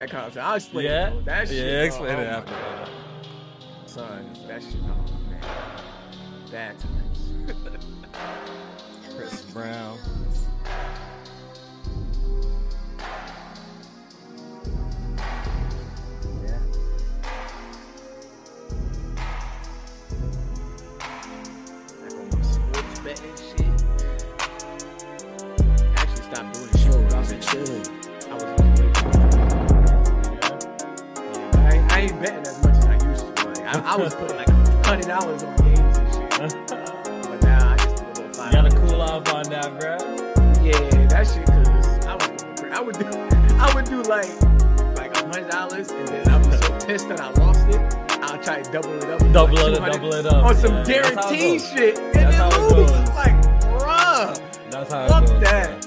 that concept. I'll explain Yeah, it. though. That shit. yeah. Explain oh it after. God. Son, that shit. Oh man, bad times. Chris Brown. Yeah. Like on my sports betting Betting as much as I used to. Like, I, I was putting like hundred dollars on games and shit. But now I just do a little five. Gotta cool off on that, bro. Yeah, that shit. Cause I was. I would do, I would do like like a hundred dollars, and then I was so pissed that I lost it. I'll try to double it up. Double like, it up, double it up, on some yeah. That's how it guaranteed shit, and That's then lose. like, bruh, That's how it fuck that.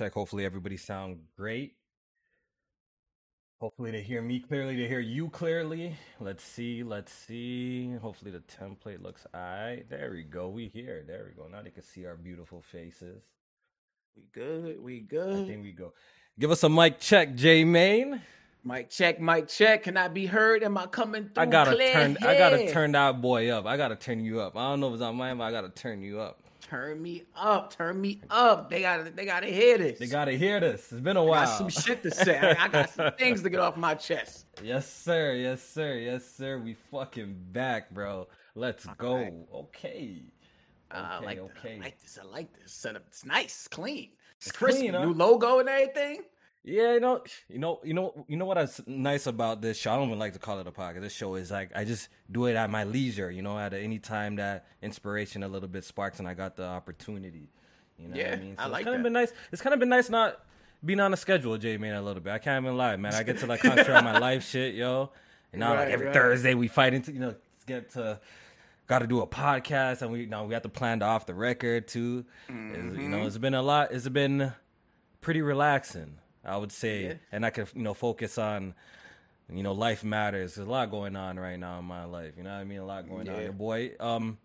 Check. Hopefully, everybody sound great. Hopefully, they hear me clearly. They hear you clearly. Let's see. Let's see. Hopefully, the template looks alright. There we go. We here. There we go. Now they can see our beautiful faces. We good, we good. I think we go. Give us a mic check, J Main. Mic check, mic check. Can I be heard? Am I coming through? I gotta clear? turn. I gotta turn that boy up. I gotta turn you up. I don't know if it's on mine, but I gotta turn you up. Turn me up, turn me up. They gotta, they gotta hear this. They gotta hear this. It's been a I while. got some shit to say. I, I got some things to get off my chest. yes, sir. Yes, sir. Yes, sir. We fucking back, bro. Let's go. right. Okay. Uh, I Okay, like, the- okay. I like this. I like this setup. It's nice, clean. It's, It's crispy. clean, huh? New logo and everything. Yeah, you know, you know, you know, you know what is nice about this show. I don't even like to call it a podcast. This show is like I just do it at my leisure. You know, at any time that inspiration a little bit sparks and I got the opportunity. You know Yeah, what I mean? I like it's kind that. of been nice. It's kind of been nice not being on a schedule, J man, a little bit. I can't even lie, man. I get to like concentrate my life shit, yo. And now like every right. Thursday we fight into you know get to got to do a podcast and we now we have to plan to off the record too. You Mm-hmm. know, it's been a lot. It's been pretty relaxing, I would say, Yeah. and I could you know focus on. You know, life matters. There's a lot going on right now in my life. You know what I mean? A lot going on. Yeah. Your boy, um,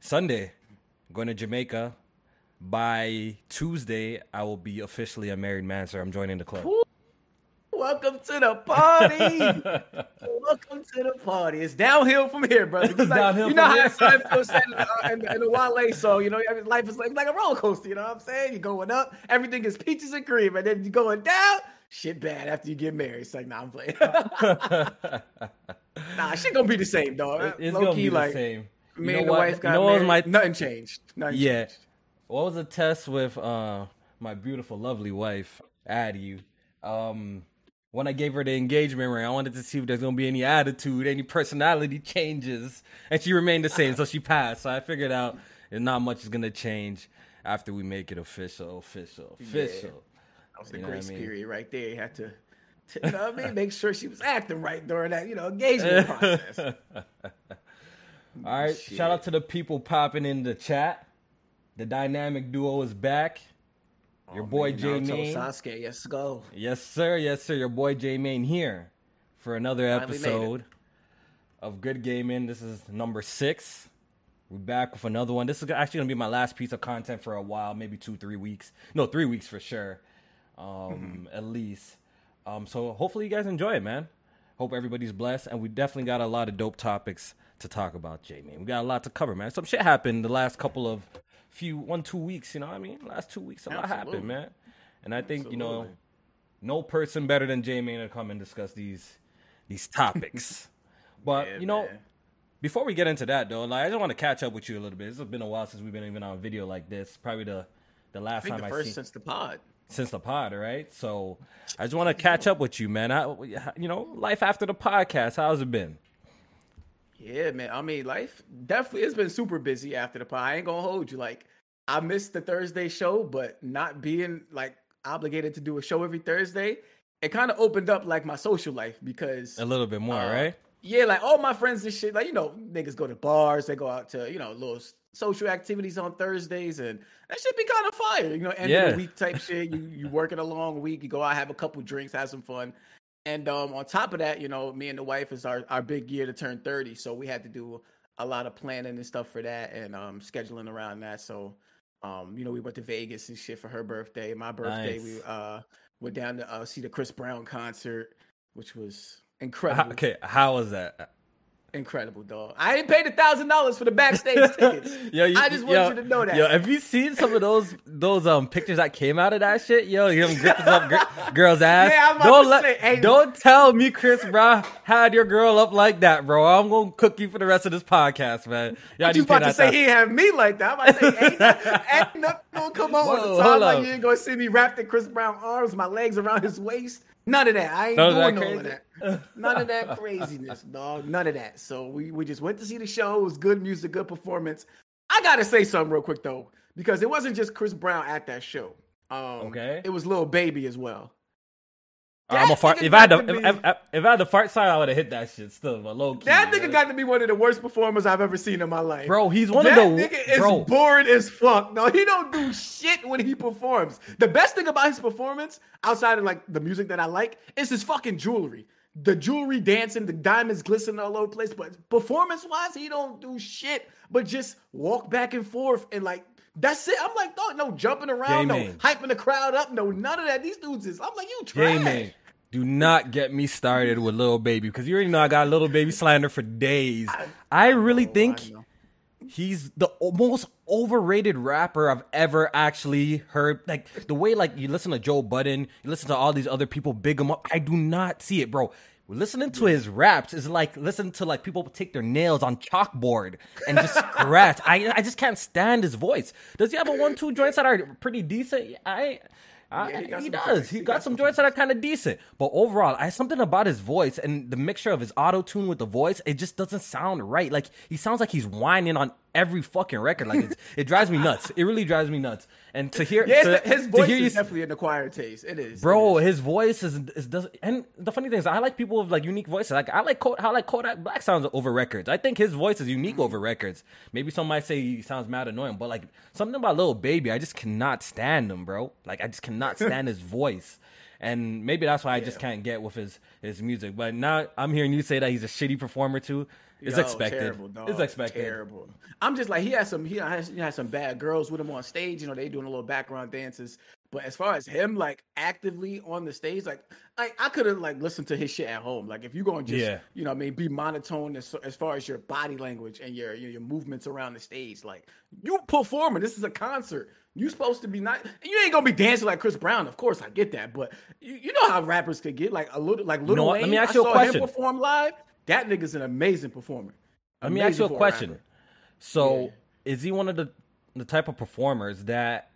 Sunday, going to Jamaica. By Tuesday, I will be officially a married man, sir. I'm joining the club. Welcome to the party. Welcome to the party. It's downhill from here, brother. Like- downhill you know from how. Seinfeld said in, uh, in, in the Wale song, you know, life is like, like a roller coaster, you know what I'm saying? You're going up, everything is peaches and cream, and then you're going down, shit bad after you get married. It's like, nah, I'm playing. nah, shit gonna be the same, dog. it's Low gonna key, be the like, same. You Me know and the what? wife You got know married. my- Nothing changed. Nothing Yeah. changed. What was the test with uh my beautiful, lovely wife, Addie? Um, when I gave her the engagement ring, I wanted to see if there's gonna be any attitude, any personality changes, and she remained the same. so she passed. So I figured out not much is gonna change after we make it official, official, official. Yeah. That was the grace I mean? period right there. You had to, to, you know what I mean, make sure she was acting right during that, you know, engagement process. All right, Shit. shout out to the people popping in the chat. The dynamic duo is back. Your oh, boy J Main. Sasuke, yes, go. Yes, sir. Yes, sir. Your boy J Main here for another episode of Good Gaming. This is number six. We're back with another one. This is actually gonna be my last piece of content for a while, maybe two, three weeks. No, three weeks for sure, um, mm-hmm. at least. Um, so hopefully you guys enjoy it, man. Hope everybody's blessed, and we definitely got a lot of dope topics to talk about, J Main. We got a lot to cover, man. Some shit happened the last couple of few one two weeks. You know what I mean? Last two weeks, a lot happened, man. And I think Absolutely. you know, no person better than Jay to come and discuss these these topics. but yeah, you know, man. before we get into that though, like I just want to catch up with you a little bit. It's been a while since we've been even on video like this. Probably the the last I time the I first seen, since the pod. Since the pod, right? So I just want to catch up with you, man. I, you know, life after the podcast. How's it been? Yeah, man. I mean, life definitely has been super busy after the pod. I ain't gonna hold you. Like, I missed the Thursday show, but not being like obligated to do a show every Thursday, it kind of opened up like my social life because a little bit more, uh, right? Yeah, like all my friends and shit, like you know, niggas go to bars, they go out to you know little social activities on Thursdays, and that should be kind of fire. You know, end yeah. of the week type shit. You you working a long week, you go out, have a couple drinks, have some fun. And um, on top of that, you know, me and the wife is our, our big year to turn 30. So we had to do a lot of planning and stuff for that and um, scheduling around that. So, um, you know, we went to Vegas and shit for her birthday. My birthday, nice. we uh, went down to uh, see the Chris Brown concert, which was incredible. How, okay, how was that? Incredible, dog. I ain't paid a thousand dollars for the backstage tickets. yo, you, I just want yo, you to know that. Yo, have you seen some of those those um pictures that came out of that shit? Yo, him gripping up gr- girl's ass. Yeah, don't let, say, hey, don't tell me Chris Brown had your girl up like that, bro. I'm gonna cook you for the rest of this podcast, man. Y'all you about to say he had me like that? I'm about to say ain't, ain't nothing gonna come on Whoa, the time like you ain't gonna see me wrapped in Chris Brown arms, my legs around his waist. None of that. I ain't None doing all of that. None of that craziness, dog. None of that. So we, we just went to see the show. It was good music, good performance. I gotta say something real quick though, because it wasn't just Chris Brown at that show. Um, okay. It was Lil Baby as well. I'm a fart. If I had the if, if, if, I had the fart side, I would have hit that shit. Still, but low key. That nigga got to be one of the worst performers I've ever seen in my life. Bro, he's one that of the nigga is bro. bored as fuck. No, he don't do shit when he performs. The best thing about his performance, outside of like the music that I like, is his fucking jewelry. The jewelry dancing, the diamonds glistening all over the place. But performance wise, he don't do shit. But just walk back and forth and like that's it. I'm like, no, no jumping around, J-Man. no hyping the crowd up, no none of that. These dudes is. I'm like, you trash. J-Man. Do not get me started with little Baby because you already know I got little Baby slander for days. I, I really think I he's the most overrated rapper I've ever actually heard. Like the way like you listen to Joe Budden, you listen to all these other people big him up. I do not see it, bro. Listening to his raps is like listening to like people take their nails on chalkboard and just scratch. I I just can't stand his voice. Does he have a one two joints that are pretty decent? I yeah, he, he does. He, he got, got some joints that are kind of decent. But overall, I something about his voice and the mixture of his auto tune with the voice, it just doesn't sound right. Like he sounds like he's whining on every fucking record. Like it drives me nuts. It really drives me nuts. And to hear, yeah, to, his voice is you, definitely an acquired taste. It is, bro. It is. His voice is, is does. And the funny thing is, I like people with like unique voices. Like I like how like Kodak Black sounds over records. I think his voice is unique mm-hmm. over records. Maybe some might say he sounds mad annoying, but like something about Little Baby, I just cannot stand him, bro. Like I just cannot stand his voice and maybe that's why I just can't get with his his music. But now I'm hearing you say that he's a shitty performer too. It's Yo, expected. Terrible, dog. It's expected. Terrible. I'm just like he has some he has, he has some bad girls with him on stage. You know they doing a little background dances. But as far as him like actively on the stage, like I, I could have like listened to his shit at home. Like if you're going to just yeah. you know I mean be monotone as, as far as your body language and your, your your movements around the stage, like you performing. This is a concert. You supposed to be not. You ain't gonna be dancing like Chris Brown, of course. I get that, but you, you know how rappers could get like a little like little. Wayne, let me ask you I a question. Him perform live. That nigga's an amazing performer. Let me ask you a question. So, yeah. is he one of the the type of performers that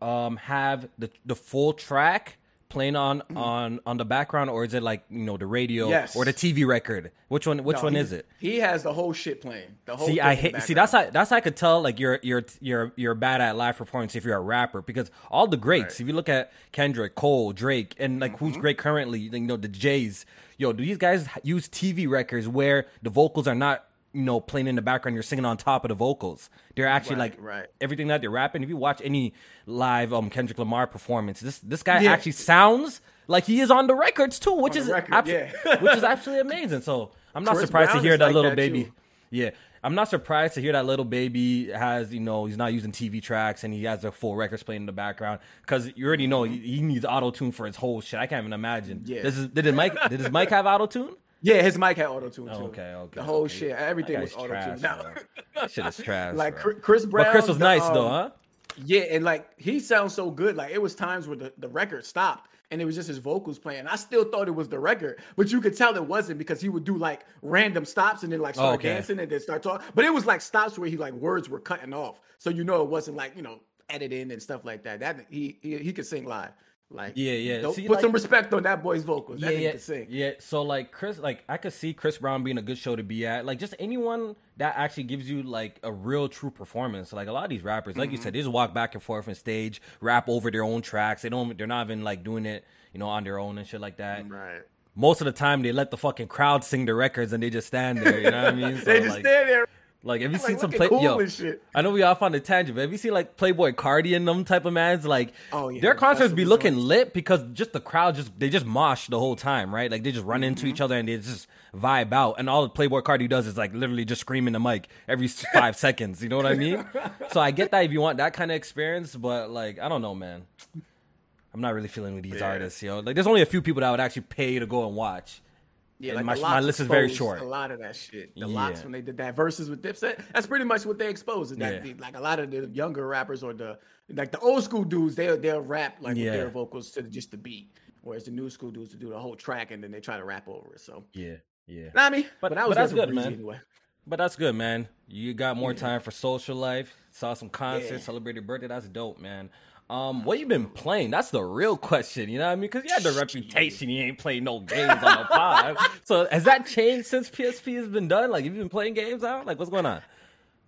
um have the the full track playing on mm. on on the background, or is it like you know the radio yes. or the TV record? Which one? Which no, one is it? He has the whole shit playing. The whole. See, I hate. See, that's how that's how I could tell like you're you're you're you're bad at live performance if you're a rapper because all the greats. Right. If you look at Kendrick, Cole, Drake, and like mm-hmm. who's great currently, you know the Jays. Yo, do these guys use TV records where the vocals are not you know, playing in the background, you're singing on top of the vocals. They're actually right, like right. everything that they're rapping. If you watch any live um Kendrick Lamar performance, this this guy yeah. actually sounds like he is on the records too, which is record, yeah. which is absolutely amazing. So I'm not Chris surprised Brown to hear that like little that baby. Too. Yeah. I'm not surprised to hear that little baby has, you know, he's not using TV tracks and he has the full records playing in the background because you already know he, he needs auto tune for his whole shit. I can't even imagine. Yeah. This is, did his mic did his mic have auto tune? Yeah, his mic had auto tune too. okay, okay. The whole okay. shit, everything was auto tune. Now, shit is trash. like bro. Chris Brown, but Chris was the, nice um, though, huh? Yeah, and like he sounds so good. Like it was times where the, the record stopped and it was just his vocals playing. I still thought it was the record, but you could tell it wasn't because he would do like random stops and then like start okay. dancing and then start talking. But it was like stops where he like words were cutting off, so you know it wasn't like you know editing and stuff like that. That he he, he could sing live. Like yeah, yeah. See, put like, some respect on that boy's vocals. That yeah, yeah, sing. yeah. So like Chris, like I could see Chris Brown being a good show to be at. Like just anyone that actually gives you like a real true performance. Like a lot of these rappers, like mm-hmm. you said, they just walk back and forth on stage, rap over their own tracks. They don't. They're not even like doing it, you know, on their own and shit like that. Right. Most of the time, they let the fucking crowd sing the records and they just stand there. You know what I mean? So, they just like, stand there like, have you like, seen some play? Cool yo, shit. I know we all found a tangent, but have you seen like Playboi Carti and them type of mans? Like, oh, yeah, their concerts be looking lit because just the crowd just they just mosh the whole time, right? Like they just run into mm-hmm. each other and they just vibe out, and all the Playboi Carti does is like literally just screaming the mic every five seconds. You know what I mean? So I get that if you want that kind of experience, but like I don't know, man. I'm not really feeling with these yeah. artists, yo. Like, there's only a few people that would actually pay to go and watch. Yeah, like my, my list is very short. A lot of that shit. The yeah. LOX when they did that verses with Dipset, that's pretty much what they exposed. Is that yeah. the, like a lot of the younger rappers or the like the old school dudes, they they'll rap like yeah. with their vocals to just the beat, whereas the new school dudes to do the whole track and then they try to rap over it. So yeah, yeah. Nah, I mean, but, but, was but that's good, man. Anyway. But that's good, man. You got more time for social life. Saw some concerts, celebrated birthday. That's dope, man. Um, what you been playing? That's the real question. You know what I mean? Because you had the reputation you ain't playing no games on the pod. so has that changed since PSP has been done? Like, have you been playing games out? Like, what's going on?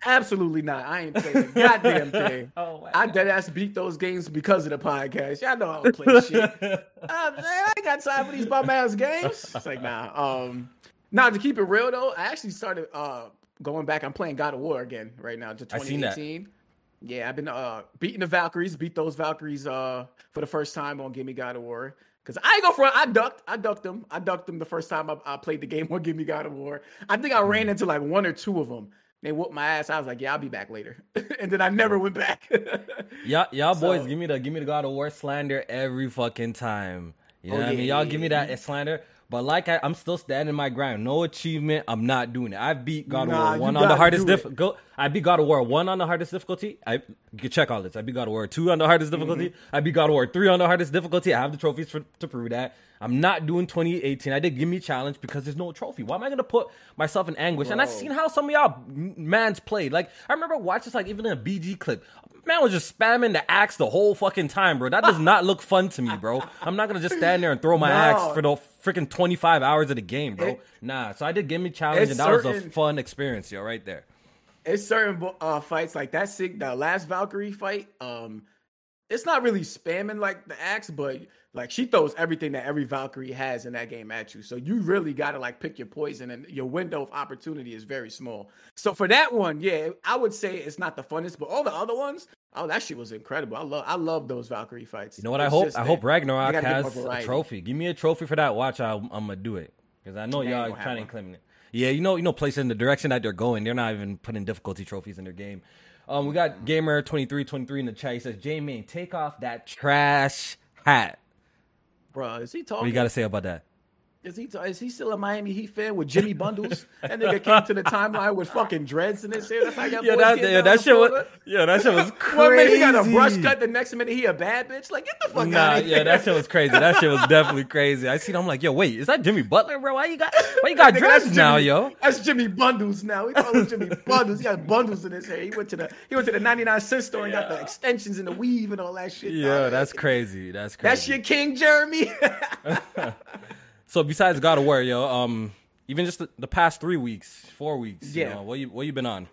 Absolutely not. I ain't playing a goddamn thing. oh, wow. I dead ass beat those games because of the podcast. Y'all know I don't play shit. Uh, man, I ain't got time for these bum ass games. It's like nah. Um, now to keep it real though, I actually started uh going back. I'm playing God of War again right now to 2018. Yeah, I've been uh beating the Valkyries, beat those Valkyries uh for the first time on Gimme God of War. Cause I ain't go front. I ducked. I ducked them. I ducked them the first time I, I played the game on Gimme God of War. I think I ran mm. into like one or two of them. They whooped my ass. I was like, yeah, I'll be back later. and then I never went back. y'all, y'all so, boys, give me the give me the God of War slander every fucking time. You know oh, what yeah, I mean? Y'all yeah, give me that slander. But like I, am still standing my ground. No achievement. I'm not doing it. I beat God nah, of War one on the hardest difficulty. I beat God of War one on the hardest difficulty. I you can check all this. I beat God of War two on the hardest difficulty. Mm-hmm. I beat God of War three on the hardest difficulty. I have the trophies for, to prove that. I'm not doing 2018. I did give me a challenge because there's no trophy. Why am I gonna put myself in anguish? Bro. And I've seen how some of y'all mans played. Like I remember watching like even in a BG clip. Man was just spamming the axe the whole fucking time, bro. That does not look fun to me, bro. I'm not gonna just stand there and throw my no. axe for the freaking 25 hours of the game, bro. It, nah. So I did give me challenge, and that certain, was a fun experience, yo, right there. It's certain uh, fights like that. Sick, the last Valkyrie fight. Um, it's not really spamming like the axe, but like she throws everything that every Valkyrie has in that game at you. So you really got to like pick your poison, and your window of opportunity is very small. So for that one, yeah, I would say it's not the funnest, but all the other ones, oh, that shit was incredible. I love, I love those Valkyrie fights. You know what? It's I hope, I hope Ragnarok has a trophy. Give me a trophy for that. Watch, I, am gonna do it because I know y'all trying to claim it. Yeah, you know, you know, placing the direction that they're going, they're not even putting difficulty trophies in their game. Um, we got gamer twenty three twenty three in the chat. He says, "J Main, take off that trash hat." Bro, is he talking? What you got to say about that? Is he is he still a Miami Heat fan with Jimmy Bundles? that nigga came to the timeline with fucking dreads in his hair. That's how y'all yeah, that, yeah, that shit was yeah, that shit was crazy. One minute he got a brush cut, the next minute he a bad bitch. Like get the fuck nah, out of here. Yeah, that shit was crazy. That shit was definitely crazy. I seen. I'm like, yo, wait, is that Jimmy Butler, bro? Why you got why you got dreads now, yo? That's Jimmy Bundles now. We call him Jimmy Bundles. He got bundles in his hair. He went to the he went to the 99 cent store and yeah. got the extensions and the weave and all that shit. Yeah, that's crazy. That's crazy. That's your king, Jeremy. So besides God of War, yo, um, even just the, the past three weeks, four weeks, yeah. You know, what you what you been on?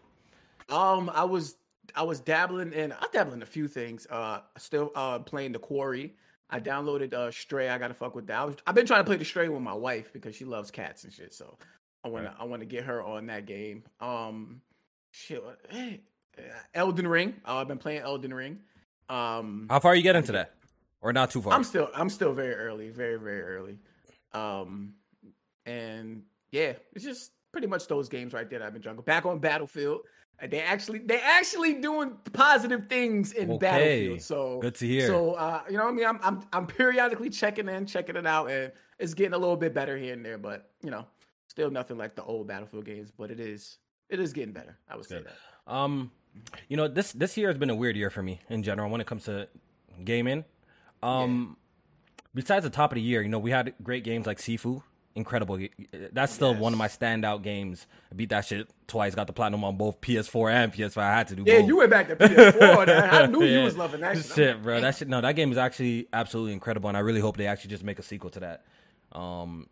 Um, I was I was dabbling in I dabbled in a few things. Uh, still uh playing the Quarry. I downloaded uh Stray. I gotta fuck with that. I was, I've been trying to play the Stray with my wife because she loves cats and shit. So I wanna right. I wanna get her on that game. Um, shit. Hey, Elden Ring. Uh, I've been playing Elden Ring. Um, how far are you getting to that, or not too far? I'm still I'm still very early, very very early. Um, and yeah, it's just pretty much those games right there. I've been jungle back on Battlefield. They actually they actually doing positive things in okay. Battlefield. So good to hear. So uh, you know what I mean? I'm I'm I'm periodically checking in, checking it out, and it's getting a little bit better here and there. But you know, still nothing like the old Battlefield games. But it is it is getting better. I would good. say that. Um, you know this this year has been a weird year for me in general when it comes to gaming. Um, besides the top of the year, you know, we had great games like Sifu. Incredible. That's still yes. one of my standout games. I beat that shit twice. Got the platinum on both PS4 and PS5. I had to do. Yeah, both. you went back to PS4. I knew yeah. you was loving that shit. Shit, bro. That shit. No, that game is actually absolutely incredible, and I really hope they actually just make a sequel to that. Um,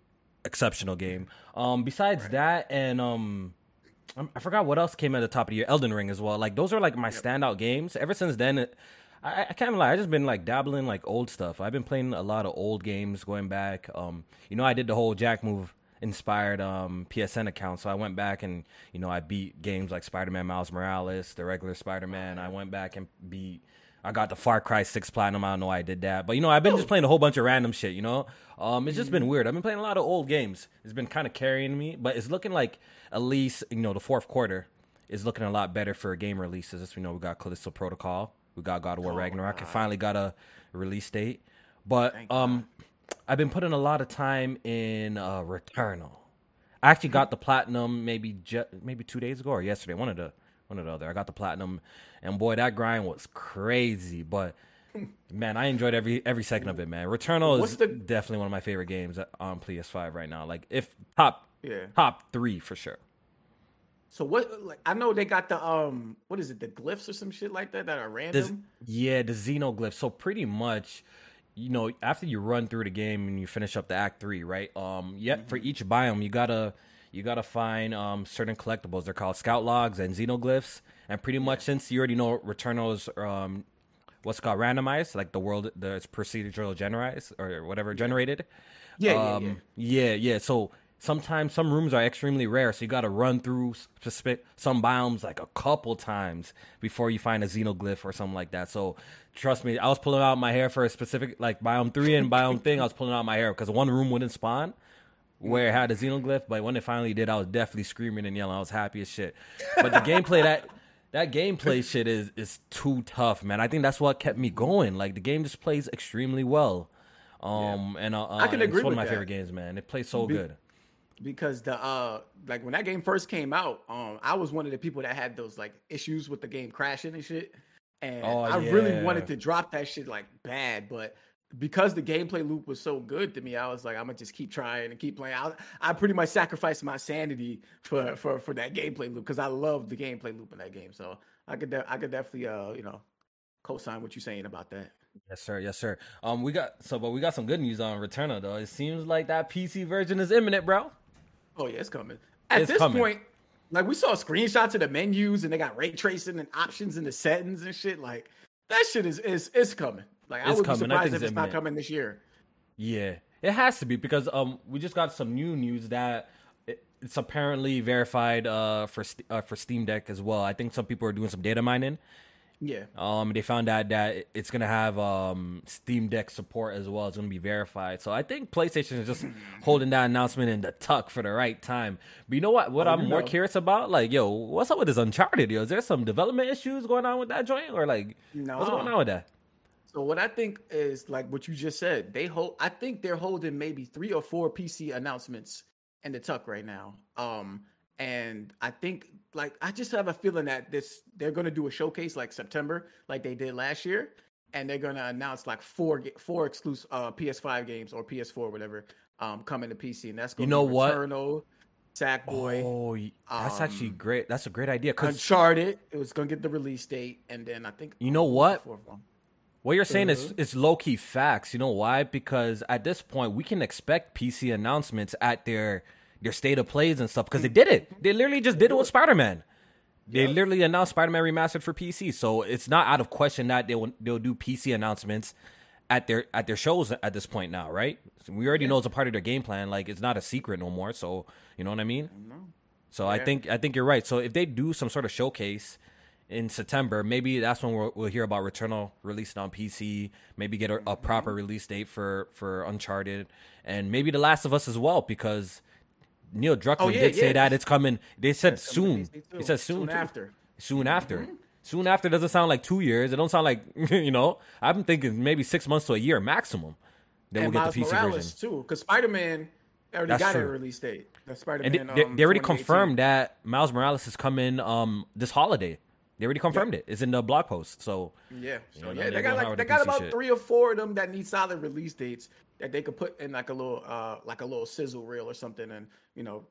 exceptional game. Um, besides right. that, and um, I forgot what else came at the top of the year. Elden Ring as well. Like those are like my yep. standout games. Ever since then, it, I, I can't lie. I just been like dabbling like old stuff. I've been playing a lot of old games going back. Um, you know, I did the whole Jack move inspired um PSN account, so I went back and you know I beat games like Spider Man Miles Morales, the regular Spider Man. I went back and beat. I got the Far Cry Six Platinum. I don't know why I did that, but you know I've been just playing a whole bunch of random shit. You know, um, it's just been weird. I've been playing a lot of old games. It's been kind of carrying me, but it's looking like at least you know the fourth quarter is looking a lot better for game releases. As we know, we got Callisto Protocol. We got God of War oh, Ragnarok. It finally got a release date. But um. I've been putting a lot of time in uh, Returnal. I actually got the platinum maybe ju- maybe two days ago or yesterday. One of the one or the other. I got the platinum, and boy, that grind was crazy. But man, I enjoyed every every second of it. Man, Returnal is the... definitely one of my favorite games on PS5 right now. Like if top yeah. top three for sure. So what? Like, I know they got the um, what is it? The glyphs or some shit like that that are random. The, yeah, the xenoglyphs. So pretty much, you know, after you run through the game and you finish up the act three, right? Um, yeah, mm-hmm. for each biome, you gotta you gotta find um certain collectibles. They're called scout logs and xenoglyphs. And pretty much, since you already know Returnal's um, what's called randomized, like the world, the procedural generized or whatever generated. Yeah, um, yeah, yeah, yeah, yeah. So sometimes some rooms are extremely rare, so you got to run through some biomes like a couple times before you find a xenoglyph or something like that. So trust me, I was pulling out my hair for a specific like biome three and biome thing. I was pulling out my hair because one room wouldn't spawn where it had a xenoglyph, but when it finally did, I was definitely screaming and yelling. I was happy as shit. But the gameplay that that gameplay shit is is too tough, man. I think that's what kept me going. Like the game just plays extremely well. Um, yeah. and uh, I can agree. It's one of my that. favorite games, man. It plays so Be- good because the uh like when that game first came out, um, I was one of the people that had those like issues with the game crashing and shit. And oh, I yeah. really wanted to drop that shit like bad, but because the gameplay loop was so good to me, I was like, I'm gonna just keep trying and keep playing. I, I pretty much sacrificed my sanity for for for that gameplay loop because I love the gameplay loop in that game. So I could de- I could definitely uh you know co-sign what you're saying about that. Yes, sir. Yes, sir. Um, we got so, but we got some good news on Returnal though. It seems like that PC version is imminent, bro. Oh yeah, it's coming. At it's this coming. point, like we saw screenshots of the menus and they got ray tracing and options in the settings and shit. Like that shit is is it's coming. Like I would coming. be surprised if it's, not coming this year. Yeah, it has to be because um we just got some new news that it's apparently verified uh for uh, for Steam Deck as well. I think some people are doing some data mining yeah. Um, they found out that it's gonna have um Steam Deck support as well. It's gonna be verified. So I think PlayStation is just holding that announcement in the tuck for the right time. But you know what? What oh, I'm more know. curious about, like, yo, what's up with this Uncharted? Yo, is there some development issues going on with that joint, or like, no. what's going on with that? So what I think is like what you just said. They hold. I think they're holding maybe three or four PC announcements in the tuck right now. Um, and I think like I just have a feeling that this they're gonna do a showcase like September, like they did last year, and they're gonna announce like four four exclusive uh, PS5 games or PS4 whatever um coming to PC, and that's gonna you know what Returnal, Sackboy. Oh, that's um, actually great. That's a great idea. Uncharted, it was gonna get the release date, and then I think you know what. What you're saying is it's low key facts. You know why? Because at this point, we can expect PC announcements at their their state of plays and stuff because they did it. They literally just did it with Spider Man. They yep. literally announced Spider Man remastered for PC, so it's not out of question that they will they'll do PC announcements at their at their shows at this point now, right? So we already yeah. know it's a part of their game plan. Like it's not a secret no more. So you know what I mean? I so yeah. I think I think you're right. So if they do some sort of showcase in September, maybe that's when we'll, we'll hear about Returnal releasing on PC. Maybe get a, a, mm-hmm. proper release date for for Uncharted, and maybe The Last of Us as well because Neil Druckmann oh, yeah, did yeah. say that it's coming. They said soon. He said soon, soon after. Soon after. Mm-hmm. Soon after doesn't sound like two years. It don't sound like you know. I'm thinking maybe six months to a year maximum. Then we'll get the PC Morales version too, because Spider Man already That's got true. a release date. The Spider Man. They, um, they, already confirmed that Miles Morales is coming um this holiday. They already confirmed it. It's in the blog post. So yeah, so, you know, yeah, they got like they got about three or four of them that need solid release dates that they could put in like a little uh like a little sizzle reel or something, and you know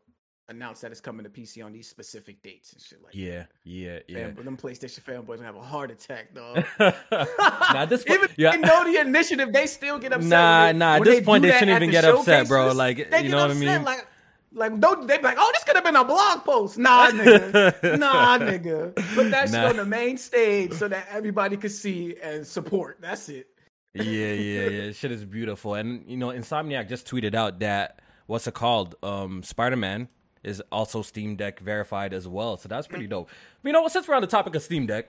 announce that it's coming to PC on these specific dates and shit like yeah, that. Yeah, yeah, But them PlayStation fanboys gonna have a heart attack, dog. nah, this point, even yeah. know the initiative, they still get upset. Nah, nah. At this point, they shouldn't even get upset, bro. Like, you know what I mean? Like, like don't they be like, oh, this could have been a blog post. Nah, nigga. nah, nigga. Put that nah. shit on the main stage so that everybody could see and support. That's it. yeah, yeah, yeah. Shit is beautiful. And you know, Insomniac just tweeted out that what's it called? Um Spider Man is also Steam Deck verified as well. So that's pretty dope. But you know what? Since we're on the topic of Steam Deck,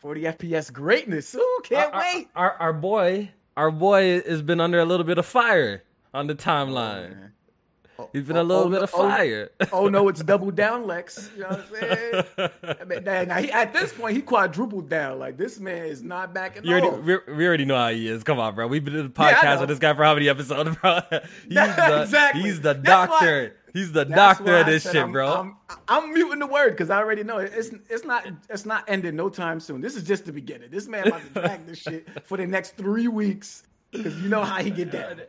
40 FPS greatness. Ooh, can't our, wait. Our, our, our boy, our boy has been under a little bit of fire on the timeline. Oh, Oh, he's been oh, a little oh, bit of oh, fire. Oh, oh, no, it's double down, Lex. You know what I'm saying? I mean, now, he, at this point, he quadrupled down. Like this man is not backing you already, we, we, already know how he is. Come on, bro. We've been in the podcast yeah, with this guy for how many episodes, bro? He's the, exactly. He's the doctor. Why, he's the doctor of this shit, I'm, bro. I'm, I'm, muting the word because I already know it. It's it's not it's not ending no time soon. This is just the beginning. This man about to drag this shit for the next three weeks because you know how he get down.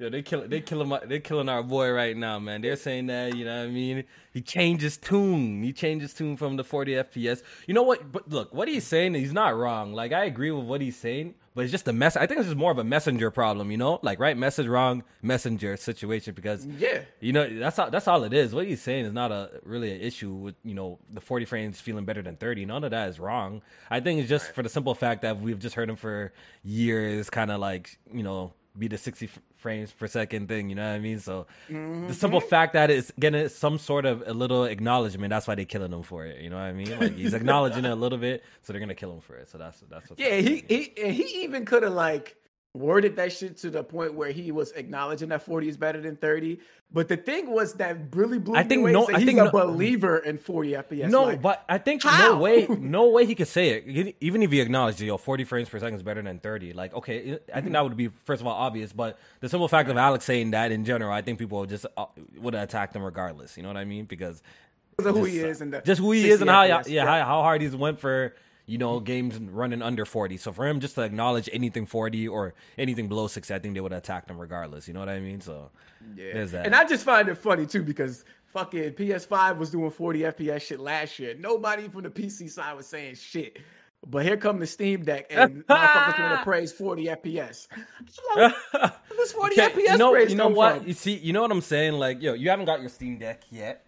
Yo, they kill they killing they killing our boy right now, man. They're saying that you know what I mean. He changes tune. He changes tune from the 40 FPS. You know what? But look, what he's saying, he's not wrong. Like I agree with what he's saying, but it's just a mess. I think it's just more of a messenger problem. You know, like right message, wrong messenger situation. Because yeah, you know that's all, that's all it is. What he's saying is not a really an issue with you know the 40 frames feeling better than 30. None of that is wrong. I think it's just right. for the simple fact that we've just heard him for years, kind of like you know be the 60 frames per second thing you know what i mean? So mm-hmm. the simple fact that it's getting some sort of a little acknowledgement that's why they're killing him for it you know what i mean? Like he's acknowledging it a little bit so they're gonna kill him for it so that's that's what yeah he, he he even could have like worded that shit to the point where he was acknowledging that 40 is better than 30. But the thing was that really blew I think no, I he's think a no, believer in 40 FPS. No, like, but I think how? no way, no way he could say it. Even if he acknowledged, yo, 40 frames per second is better than 30. Like, okay, I think that would be first of all obvious. But the simple fact of Alex saying that in general, I think people just uh, would have attacked him regardless. You know what I mean? Because of who he is and just who he is and how yeah, yeah. How, how hard he's went for you know, games running under 40. So for him just to acknowledge anything 40 or anything below 60, I think they would attack him regardless. You know what I mean? So yeah. there's that. And I just find it funny too because fucking PS5 was doing 40 FPS shit last year. Nobody from the PC side was saying shit. But here come the Steam Deck, and motherfuckers want to praise 40 FPS. Like, this 40 okay, FPS you know, praise you know what? From? You see, you know what I'm saying? Like, yo, you haven't got your Steam Deck yet.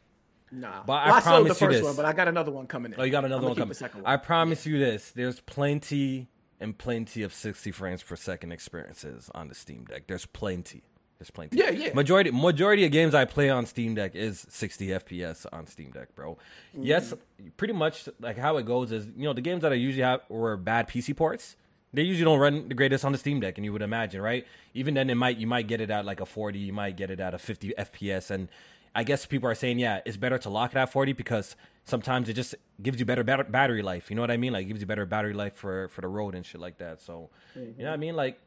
Nah, but well, I, I promise the first you this. one, but I got another one coming in. Oh, you got another one coming. One. I promise yeah. you this: there's plenty and plenty of 60 frames per second experiences on the Steam Deck. There's plenty. There's plenty. Yeah, yeah. Majority majority of games I play on Steam Deck is 60 FPS on Steam Deck, bro. Mm-hmm. Yes, pretty much like how it goes is you know the games that I usually have were bad PC ports. They usually don't run the greatest on the Steam Deck, and you would imagine, right? Even then, it might you might get it at like a 40, you might get it at a 50 FPS, and I guess people are saying, yeah, it's better to lock it at 40 because sometimes it just gives you better battery life. You know what I mean? Like gives you better battery life for for the road and shit like that. So mm-hmm. you know what I mean? Like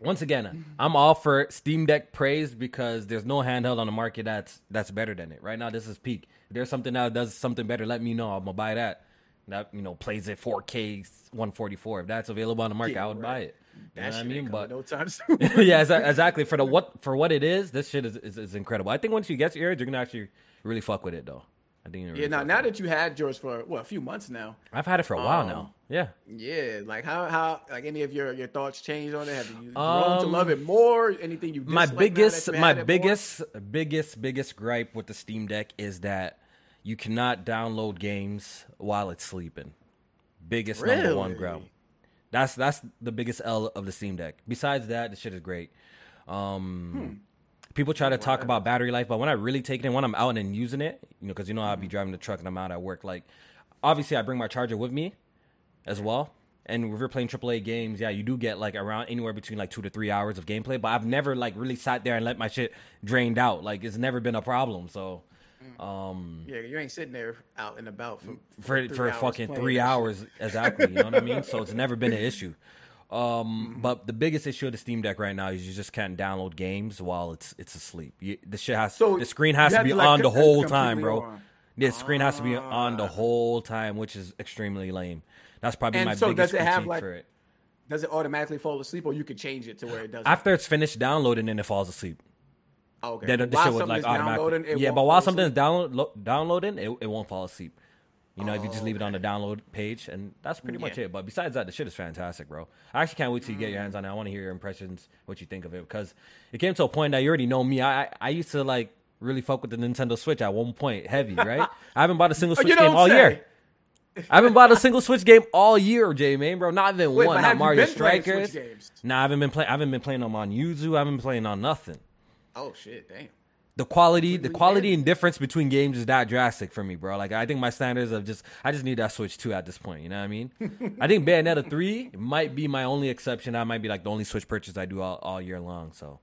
once again, I'm all for Steam Deck praise because there's no handheld on the market that's that's better than it. Right now, this is peak. If there's something that does something better, let me know. I'm gonna buy that. That you know plays it 4K 144. If that's available on the market, yeah, I would right. buy it. You know I mean? But no time soon. yeah, exactly. For the what for what it is, this shit is, is, is incredible. I think once you get your ears, you're gonna actually really fuck with it though. I think really yeah. Now, now that you had yours for what a few months now, I've had it for a while um, now. Yeah. Yeah. Like how how like any of your your thoughts changed on it? Have you grown um, to love it more? Anything you my biggest my biggest biggest biggest gripe with the Steam Deck is that you cannot download games while it's sleeping. Biggest really? number one gripe. That's that's the biggest L of the Steam Deck. Besides that, the shit is great. Um, hmm people try to talk about battery life, but when I really take it in, when I'm out and using it, you know, because you know I'll be mm-hmm. driving the truck and I'm out at work. Like, obviously, I bring my charger with me as well. And if you're playing AAA games, yeah, you do get like around anywhere between like two to three hours of gameplay. But I've never like really sat there and let my shit drained out. Like it's never been a problem. So. Um, yeah, you ain't sitting there out and about for for, for, fucking three hours exactly. You know what I mean? So it's never been an issue. Um, mm-hmm. but the biggest issue of the Steam Deck right now is you just can't download games while it's it's asleep. You, the shit has so the screen has to be to, like, on the whole time, bro. On. The screen has to be on the ah. whole time, which is extremely lame. That's probably and my so biggest does it have like, for it. Does it automatically fall asleep, or you could change it to where it does? After it's finished downloading, then it falls asleep. Okay. Then the shit would like automatically. Yeah, but while something's download, downloading, it, it won't fall asleep. You know, oh, if you just leave it on the download page, and that's pretty much it. But besides that, the shit is fantastic, bro. I actually can't wait till you get your hands on it. I want to hear your impressions, what you think of it, because it came to a point that you already know me. I I used to like really fuck with the Nintendo Switch at one point, heavy, right? I haven't bought a single Switch game all say. year. I haven't bought a single Switch game all year, J man, bro. Not even Wait, one. Not Mario Strikers. Nah, I haven't been playing. I haven't been playing them on Yuzu. I haven't been playing on nothing. Oh shit, damn the quality the quality and difference between games is that drastic for me, bro. Like I think my standards of just I just need that Switch 2 at this point, you know what I mean? I think Bayonetta 3 might be my only exception. That might be like the only Switch purchase I do all, all year long, so.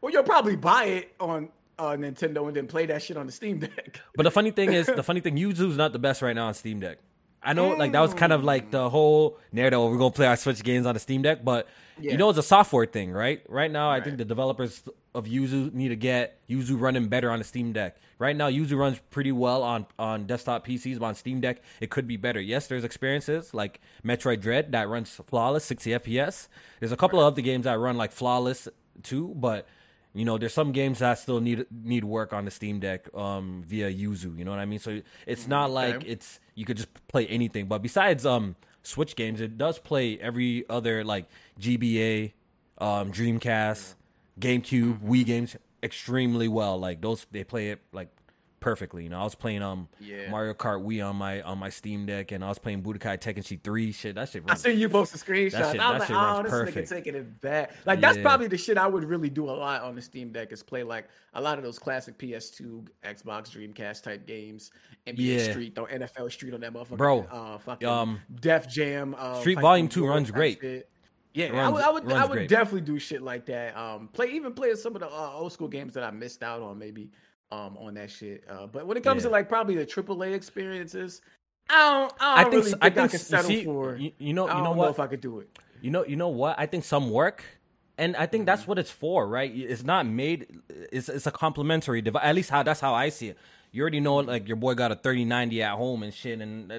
Well, you'll probably buy it on uh, Nintendo and then play that shit on the Steam Deck. but the funny thing is, the funny thing, Yuzu's not the best right now on Steam Deck. I know, like that was kind of like the whole narrative. We're gonna play our Switch games on the Steam Deck, but yeah. you know it's a software thing, right? Right now, right. I think the developers of Yuzu need to get Yuzu running better on the Steam Deck. Right now, Yuzu runs pretty well on on desktop PCs, but on Steam Deck, it could be better. Yes, there's experiences like Metroid Dread that runs flawless, 60 FPS. There's a couple of other games that run like flawless too, but you know, there's some games that still need need work on the Steam Deck um, via Yuzu. You know what I mean? So it's not like okay. it's you could just play anything. But besides um, Switch games, it does play every other like GBA, um, Dreamcast, GameCube, Wii games extremely well. Like those, they play it like perfectly. You know, I was playing um yeah. Mario Kart Wii on my on my Steam Deck, and I was playing Budokai Tenkaichi Three. Shit, that shit. Runs, I seen you post the screenshots. That shit, I was like, oh, this perfect. nigga taking it back. Like that's probably the shit I would really do a lot on the Steam Deck is play like a lot of those classic PS2, Xbox, Dreamcast type games, NBA yeah. Street, or NFL Street on that motherfucker. Bro, uh, fucking um, Def Jam. Uh, Street Volume Two runs great. Shit. Yeah, runs, I would, I would, I would definitely do shit like that. Um, play even play some of the uh, old school games that I missed out on, maybe um on that shit. Uh, but when it comes yeah. to like probably the AAA experiences, I don't. I, don't I think, really think I, think I could settle see, for. You, you know, you know what? Know if I could do it. You know, you know what? I think some work, and I think mm-hmm. that's what it's for, right? It's not made. It's it's a complementary device. At least how that's how I see it. You already know, like your boy got a thirty ninety at home and shit, and uh,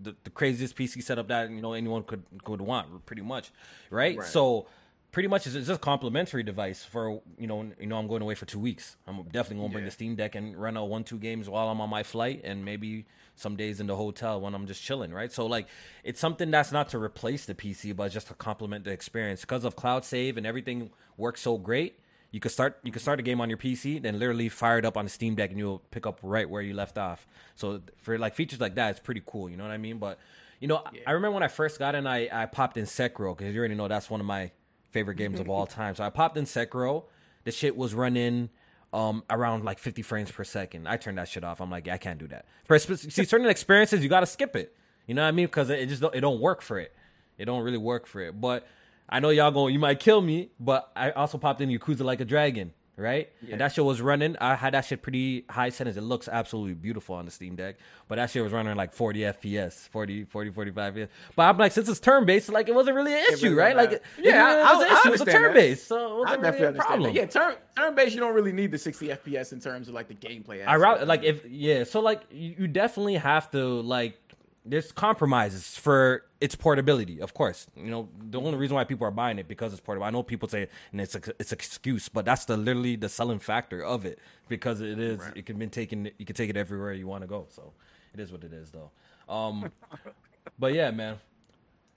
the, the craziest PC setup that you know anyone could could want, pretty much, right? right. So pretty much it's just a complimentary device for you know you know I'm going away for two weeks. I'm definitely gonna bring yeah. the Steam Deck and run out one two games while I'm on my flight, and maybe some days in the hotel when I'm just chilling, right? So like it's something that's not to replace the PC, but just to complement the experience because of cloud save and everything works so great. You could start you could start a game on your PC, then literally fire it up on the Steam Deck, and you'll pick up right where you left off. So for like features like that, it's pretty cool. You know what I mean? But you know, yeah. I remember when I first got in, I I popped in Sekiro because you already know that's one of my favorite games of all time. So I popped in Sekiro. The shit was running um, around like 50 frames per second. I turned that shit off. I'm like, yeah, I can't do that. For see certain experiences, you got to skip it. You know what I mean? Because it just don't, it don't work for it. It don't really work for it. But I know y'all going, you might kill me. But I also popped in Yakuza Like a Dragon. right? Yeah. And that shit was running. I had that shit pretty high settings. It looks absolutely beautiful on the Steam Deck, but that shit was running like 40 FPS, 40, 40, 45 FPS. But I'm like, since it's turn based, like it wasn't really an issue, really right? Like, yeah, it, was an issue. It was turn based, so it wasn't I really a problem. Yeah, turn turn based, you don't really need the 60 FPS in terms of like the gameplay. I route like if yeah, so like you definitely have to like there's compromises for its portability, of course. You know, the only reason why people are buying it because it's portable. I know people say and it's a, it's an excuse, but that's the literally the selling factor of it because it is right. it can be taken you can take it everywhere you want to go. So it is what it is though. Um but yeah, man.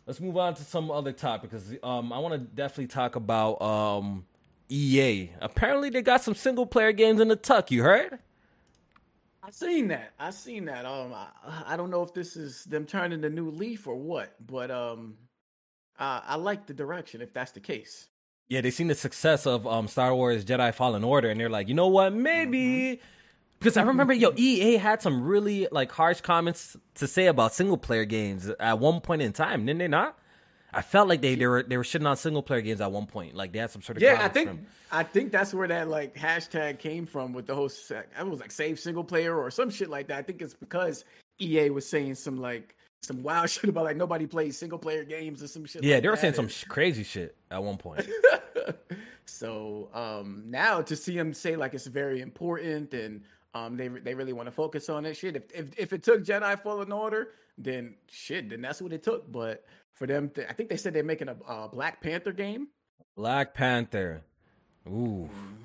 Let's move on to some other topic because um I want to definitely talk about um EA. Apparently they got some single player games in the tuck, you heard? I seen that. I seen that. Um, I, I, don't know if this is them turning the new leaf or what, but um, uh, I like the direction if that's the case. Yeah, they seen the success of um Star Wars Jedi Fallen Order, and they're like, you know what, maybe. Mm-hmm. Because I remember, yo, EA had some really like harsh comments to say about single player games at one point in time, didn't they not? I felt like they, they were they were shitting on single player games at one point. Like they had some sort of yeah. I think from... I think that's where that like hashtag came from with the whole. I was like save single player or some shit like that. I think it's because EA was saying some like some wild shit about like nobody plays single player games or some shit. Yeah, like they were saying some sh- crazy shit at one point. so um now to see them say like it's very important and um they they really want to focus on that shit. If if if it took Jedi Fallen Order, then shit, then that's what it took. But for them. To, I think they said they're making a uh, Black Panther game. Black Panther. Ooh. Mm.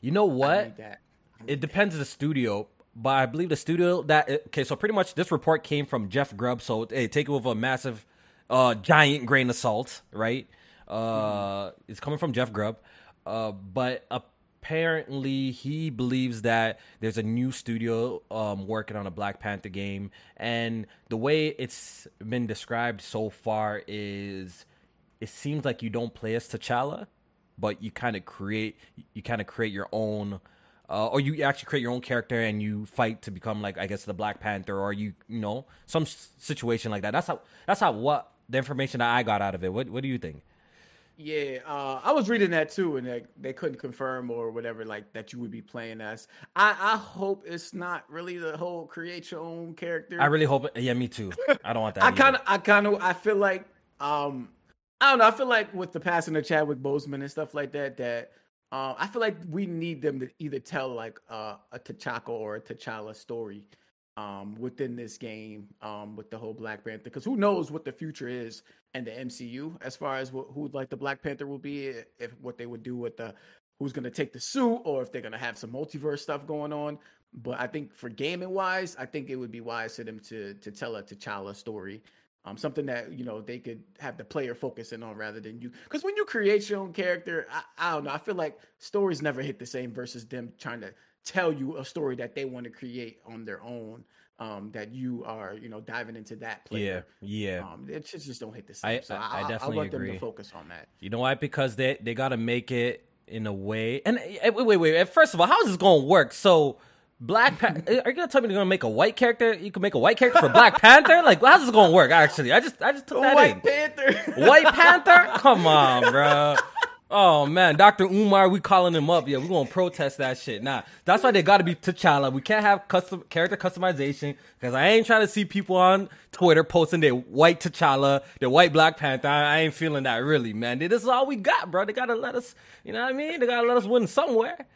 You know what? It depends on the studio, but I believe the studio that okay. So pretty much this report came from Jeff Grubb. So hey, take it with a massive, uh, giant grain of salt, right? Uh, mm. it's coming from Jeff Grubb. Uh, but apparently he believes that there's a new studio um, working on a Black Panther game, and the way it's been described so far is it seems like you don't play as T'Challa, but you kind of create you kind of create your own. Uh, or you actually create your own character and you fight to become like I guess the Black Panther, or you you know some situation like that. That's how that's how what the information that I got out of it. What what do you think? Yeah, uh, I was reading that too, and they, they couldn't confirm or whatever, like that you would be playing as. I, I hope it's not really the whole create your own character. I really hope. It, yeah, me too. I don't want that. I kind of, I kind of, I feel like, um, I don't know. I feel like with the passing of Chadwick Boseman and stuff like that, that uh, I feel like we need them to either tell like uh, a T'Chaka or a T'Challa story um, within this game um, with the whole Black Panther. Because who knows what the future is and the MCU as far as what, who like the Black Panther will be, if what they would do with the who's going to take the suit, or if they're going to have some multiverse stuff going on. But I think for gaming wise, I think it would be wise for them to to tell a T'Challa story. Um, something that you know they could have the player focusing on rather than you. Because when you create your own character, I, I don't know. I feel like stories never hit the same versus them trying to tell you a story that they want to create on their own um, that you are, you know, diving into that player. Yeah, yeah. Um, it just, just don't hit the same. I, so I, I definitely I want agree. them to focus on that. You know why? Because they they got to make it in a way. And eh, wait, wait, wait. First of all, how is this going to work? So. Black Panther. Eh, are you gonna tell me you're gonna make a white character? You can make a white character for Black Panther. Like, how's this gonna work? Actually, I just, I just took that white in. Panther. White Panther. Come on, bro. Oh man, Dr. Umar, we calling him up. Yeah, we gonna protest that shit. Nah, that's why they gotta be T'Challa. We can't have custom character customization because I ain't trying to see people on Twitter posting their white T'Challa, their white Black Panther. I, I ain't feeling that really, man. This is all we got, bro. They gotta let us. You know what I mean? They gotta let us win somewhere.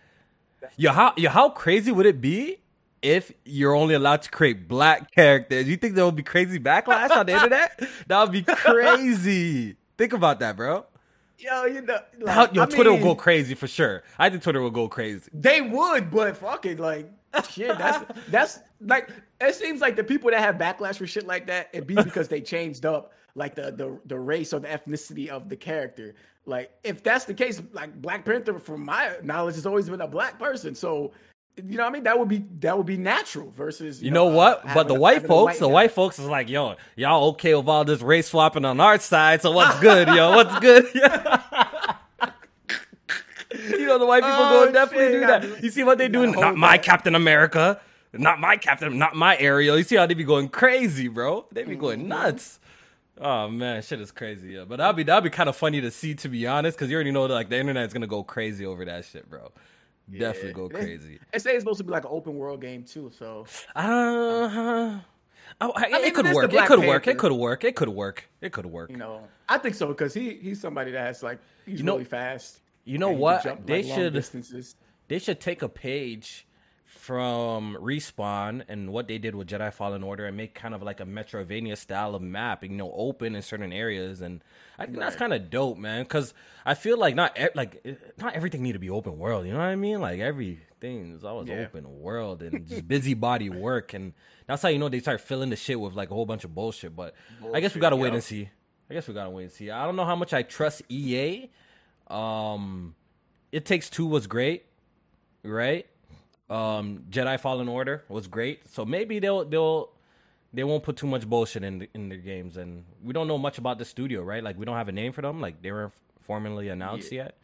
Yo, how yo, how crazy would it be if you're only allowed to create black characters? You think there would be crazy backlash on the internet? That would be crazy. Think about that, bro. Yo, you know, like, yo, I Twitter mean, will go crazy for sure. I think Twitter will go crazy. They would, but fucking like shit. That's that's like it seems like the people that have backlash for shit like that, it be because they changed up like the the the race or the ethnicity of the character. Like if that's the case, like Black Panther, from my knowledge, has always been a black person. So you know what I mean? That would be that would be natural versus you, you know, know, what? Uh, but the white folks, white the guy. white folks is like, yo, y'all okay with all this race swapping on our side? So what's good, yo? What's good? you know, the white people oh, go definitely shit, do that. You see what they do? Not my. Captain America, not my Captain, not my Ariel. You see how they be going crazy, bro? They be going mm-hmm. nuts. Oh man, shit is crazy. Yeah, but that'd be that'd be kind of funny to see, to be honest, because you already know that like the internet is gonna go crazy over that shit, bro. Definitely yeah. go crazy. They say it's supposed to be like an open world game too. So, uh, Oh, I, I mean, it could work. It could work. It could work. It could work. It could work. You know, I think so because he he's somebody that has like he's you know, really fast. You know what? Jump, they like, should distances. they should take a page from respawn and what they did with Jedi Fallen Order and make kind of like a Metroidvania style of map, you know, open in certain areas, and I think right. that's kind of dope, man. Because I feel like not like not everything need to be open world. You know what I mean? Like everything is always yeah. open world and just busybody work, and that's how you know they start filling the shit with like a whole bunch of bullshit. But bullshit, I guess we gotta wait and see. I guess we gotta wait and see. I don't know how much I trust EA. Um, it takes two was great, right? Um, Jedi Fallen Order was great, so maybe they'll they'll they won't put too much bullshit in the, in their games, and we don't know much about the studio, right? Like we don't have a name for them, like they weren't formally announced yeah. yet.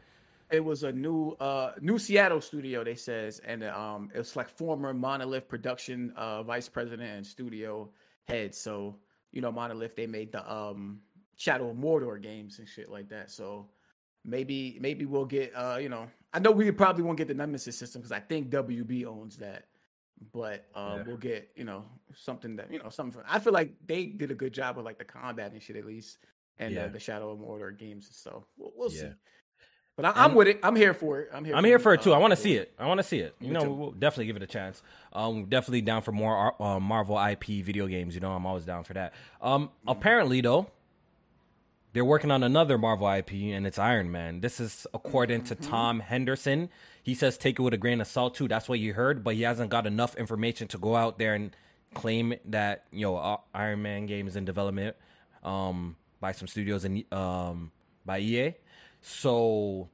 It was a new uh new Seattle studio, they says, and um it's like former Monolith production uh vice president and studio head. So you know Monolith they made the um Shadow of Mordor games and shit like that. So maybe maybe we'll get uh you know I know we probably won't get the Nemesis system because I think WB owns that, but uh, yeah. we'll get you know something that you know something. From, I feel like they did a good job with like the combat and shit at least, and yeah. uh, the Shadow of Mordor games. So we'll, we'll yeah. see. But I, am with it. I'm here for it. I'm here. I'm here for it too. Uh, I want to see it. I want to see it. You know, too. we'll definitely give it a chance. Um, definitely down for more uh, Marvel IP video games. You know, I'm always down for that. Um, mm-hmm. apparently though, they're working on another Marvel IP, and it's Iron Man. This is according to mm-hmm. Tom Henderson. He says take it with a grain of salt too. That's what you heard, but he hasn't got enough information to go out there and claim that you know Iron Man game is in development um, by some studios and um, by EA. So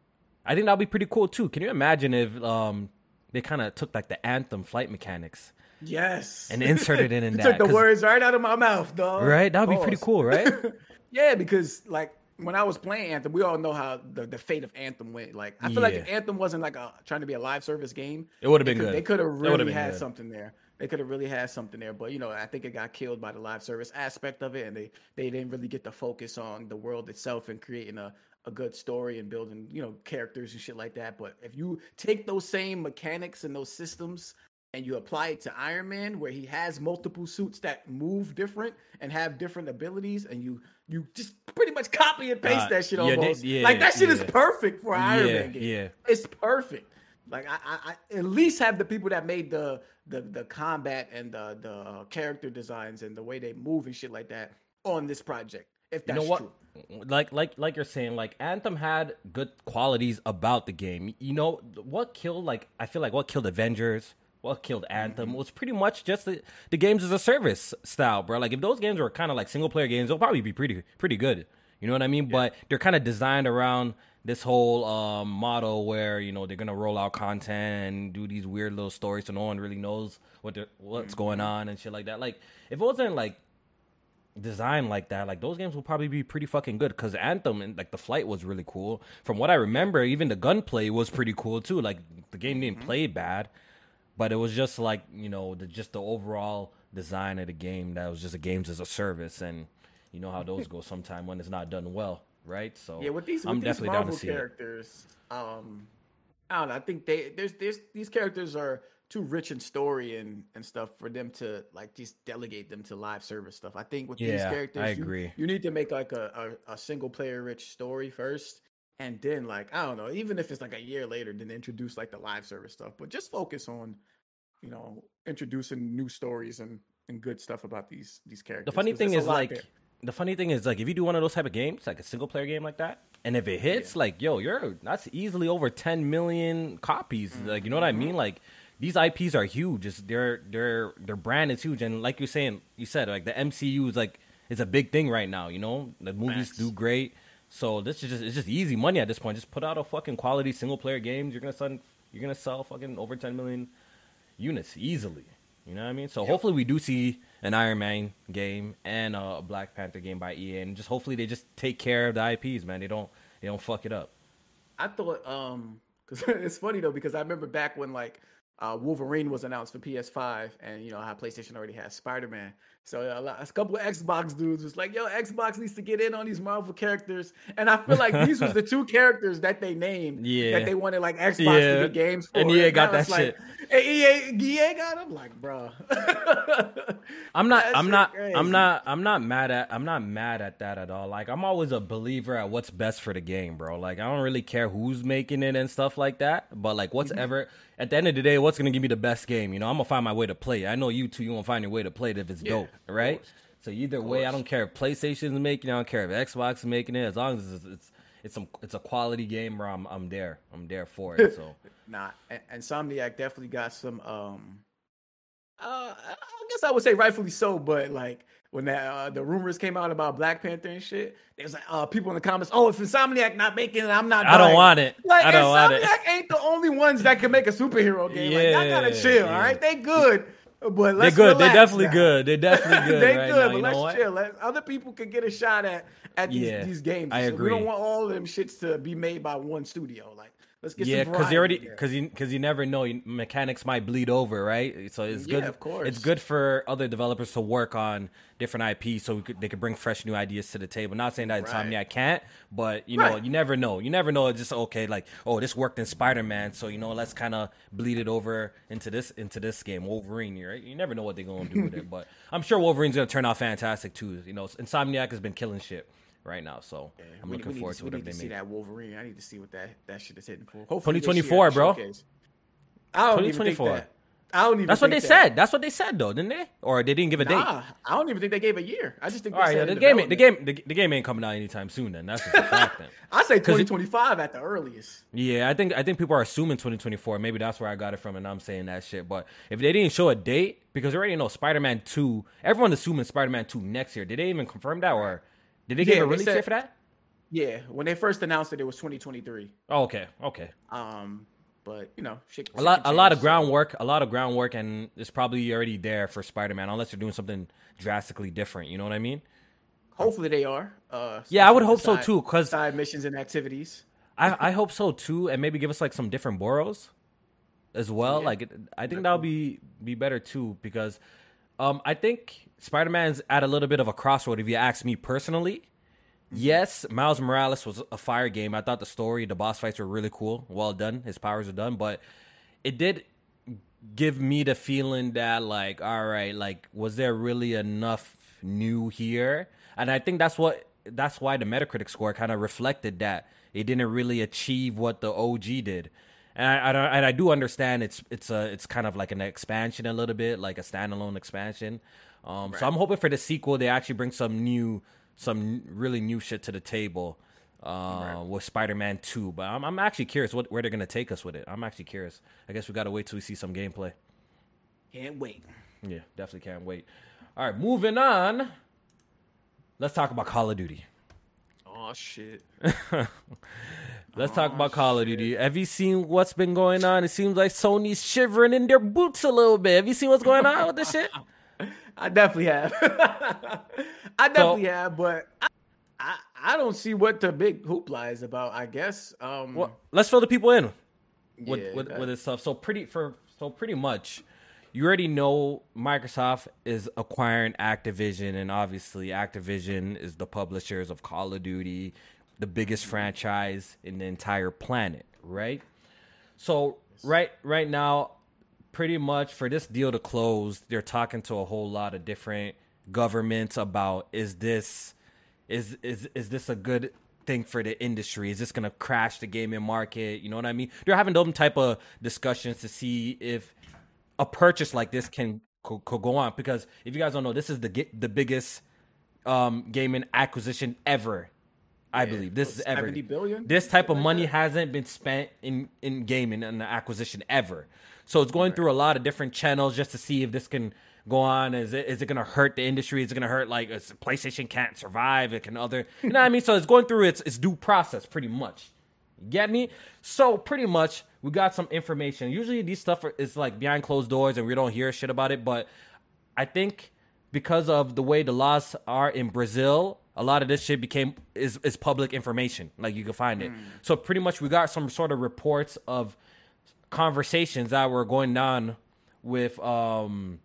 I think that'll be pretty cool too. Can you imagine if um, they kind of took like the Anthem flight mechanics? Yes. And inserted it in that. Took the words right out of my mouth, dog. Right? That'd be pretty cool, right? Yeah, because like when I was playing Anthem, we all know how the, the fate of Anthem went. Like I feel yeah. like if Anthem wasn't like a trying to be a live service game, it would have been could, good. They could have really had good. something there. They could have really had something there, but you know, I think it got killed by the live service aspect of it, and they they didn't really get the focus on the world itself and creating a a good story and building you know characters and shit like that. But if you take those same mechanics and those systems and you apply it to Iron Man, where he has multiple suits that move different and have different abilities, and you you just pretty much copy and paste uh, that shit yeah, almost. They, yeah, like that shit yeah. is perfect for Iron Man game. Yeah, it's perfect. Like I, I, I, at least have the people that made the the the combat and the the character designs and the way they move and shit like that on this project. If that's you know what? true. Like like like you're saying, like Anthem had good qualities about the game. You know what killed? Like I feel like what killed Avengers what killed Anthem mm-hmm. was pretty much just the, the games as a service style, bro. Like if those games were kind of like single player games, they'll probably be pretty pretty good. You know what I mean? Yeah. But they're kind of designed around this whole um, model where you know they're gonna roll out content and do these weird little stories, so no one really knows what what's mm-hmm. going on and shit like that. Like if it wasn't like designed like that, like those games will probably be pretty fucking good. Because Anthem and like the flight was really cool. From what I remember, even the gunplay was pretty cool too. Like the game didn't mm-hmm. play bad but it was just like you know the just the overall design of the game that was just a games as a service and you know how those go sometime when it's not done well right? So yeah with these, with I'm these definitely Marvel down to characters it. um I don't know I think they there's there's these characters are too rich in story and and stuff for them to like just delegate them to live service stuff. I think with yeah, these characters I agree. you, you need to make like a, a, a single player rich story first and then like I don't know, even if it's like a year later, then introduce like the live service stuff. But just focus on, you know, introducing new stories and and good stuff about these these characters. The funny thing is like there. the funny thing is like if you do one of those type of games, like a single player game like that, and if it hits, yeah. like yo, you're that's easily over ten million copies. Mm-hmm. Like you know what I mm-hmm. mean? Like these IPs are huge. It's, their their their brand is huge, and like you're saying, you said like the MCU is like it's a big thing right now. You know, the movies Max. do great so this is just it's just easy money at this point. Just put out a fucking quality single player game. You're gonna sell you're gonna sell fucking over 10 million units easily. You know what I mean? So yep. hopefully we do see an Iron Man game and a Black Panther game by EA, and just hopefully they just take care of the IPs, man. They don't they don't fuck it up. I thought um because it's funny though because I remember back when like uh, Wolverine was announced for PS5, and you know how PlayStation already has Spider Man. So a, a couple of Xbox dudes was like, "Yo, Xbox needs to get in on these Marvel characters," and I feel like these was the two characters that they named yeah. that they wanted like Xbox yeah. to get games for. And EA got that shit. Like, EA, EA got them like, bro. I'm not. I'm not. Crazy. I'm not. I'm not mad at. I'm not mad at that at all. Like I'm always a believer at what's best for the game, bro. Like I don't really care who's making it and stuff like that. But like what's mm-hmm. ever at the end of the day, what's gonna give me the best game? You know, I'm gonna find my way to play. I know you too. You gonna find your way to play it if it's yeah, dope, right? So either way, I don't care if PlayStation's making it. I don't care if Xbox is making it. As long as it's it's it's, some, it's a quality game, bro. I'm I'm there. I'm there for it. So nah, and Insomniac definitely got some. um uh, I guess I would say rightfully so, but like when that uh, the rumors came out about Black Panther and shit, there's like uh, people in the comments, oh, if Insomniac not making it, I'm not. I don't want it. Like I don't Insomniac want it. ain't the only ones that can make a superhero game. Yeah, like, y'all gotta chill, yeah. all right? They good. But they're good. They're definitely now. good. They're definitely good. they're right good. Now, but let's chill. Let, other people can get a shot at at these, yeah, these games. I agree. we don't want all of them shits to be made by one studio. Let's get yeah, because you already because you because you never know mechanics might bleed over, right? So it's good. Yeah, of course. It's good for other developers to work on different IP so could, they could bring fresh new ideas to the table. Not saying that right. Insomniac can't, but you know, right. you never know. You never know. It's just okay, like oh, this worked in Spider Man, so you know, let's kind of bleed it over into this into this game, Wolverine. Right? You never know what they're gonna do with it, but I'm sure Wolverine's gonna turn out fantastic too. You know, Insomniac has been killing shit right now. So yeah, I'm we, looking we forward to, to whatever they make. We need to See that Wolverine. I need to see what that that shit is hitting for. Hopefully 2024, bro. I don't 2024. Even think that. I don't even. That's what they that. said. That's what they said, though, didn't they? Or they didn't give a nah, date. I don't even think they gave a year. I just think. All right, yeah, the game, the game, the, the, game ain't coming out anytime soon. Then that's just a fact. Then I say 2025 at the earliest. Yeah, I think I think people are assuming 2024. Maybe that's where I got it from, and I'm saying that shit. But if they didn't show a date, because they already know Spider-Man 2, everyone assuming Spider-Man 2 next year. Did they even confirm that, or did they give a release date for that? Yeah, when they first announced it, it was 2023. Oh, okay, okay. Um, but you know, shit, a lot, a lot of groundwork, a lot of groundwork, and it's probably already there for Spider-Man, unless they're doing something drastically different. You know what I mean? Hopefully, they are. Uh, yeah, I would hope side, so too. Cause side missions and activities. I, I hope so too, and maybe give us like some different boroughs as well. Yeah. Like, I think that'll be be better too because, um, I think Spider-Man's at a little bit of a crossroad. If you ask me personally, yes, Miles Morales was a fire game. I thought the story, the boss fights were really cool. Well done. His powers are done, but it did give me the feeling that like, all right, like was there really enough new here? And I think that's what that's why the Metacritic score kind of reflected that it didn't really achieve what the OG did. And I, I, and I do understand it's it's a it's kind of like an expansion a little bit, like a standalone expansion. Um, right. So I'm hoping for the sequel they actually bring some new some really new shit to the table uh, right. with Spider-Man 2. But I'm, I'm actually curious what, where they're gonna take us with it. I'm actually curious. I guess we gotta wait till we see some gameplay. Can't wait. Yeah, definitely can't wait. All right, moving on. Let's talk about Call of Duty. Oh shit. Let's oh, talk about Call of Duty. Have you seen what's been going on? It seems like Sony's shivering in their boots a little bit. Have you seen what's going on with this shit? I definitely have. I definitely so, have, but I, I, I don't see what the big hoopla is about. I guess. Um, well, let's fill the people in with yeah, with, with this stuff. So pretty for so pretty much, you already know Microsoft is acquiring Activision, and obviously Activision is the publishers of Call of Duty, the biggest franchise in the entire planet, right? So right right now, pretty much for this deal to close, they're talking to a whole lot of different governments about is this is is is this a good thing for the industry? Is this going to crash the gaming market? You know what I mean? They're having those type of discussions to see if a purchase like this can could, could go on. Because if you guys don't know, this is the the biggest um, gaming acquisition ever. I believe this is ever. Billion? This type of money hasn't been spent in in gaming and the acquisition ever. So it's going right. through a lot of different channels just to see if this can go on. Is it is it going to hurt the industry? Is it going to hurt like PlayStation can't survive? It can other, you know what I mean? So it's going through its its due process pretty much. You get me? So pretty much we got some information. Usually these stuff are, is like behind closed doors and we don't hear shit about it. But I think because of the way the laws are in Brazil, a lot of this shit became is is public information. Like you can find it. Mm. So pretty much we got some sort of reports of conversations that were going on with um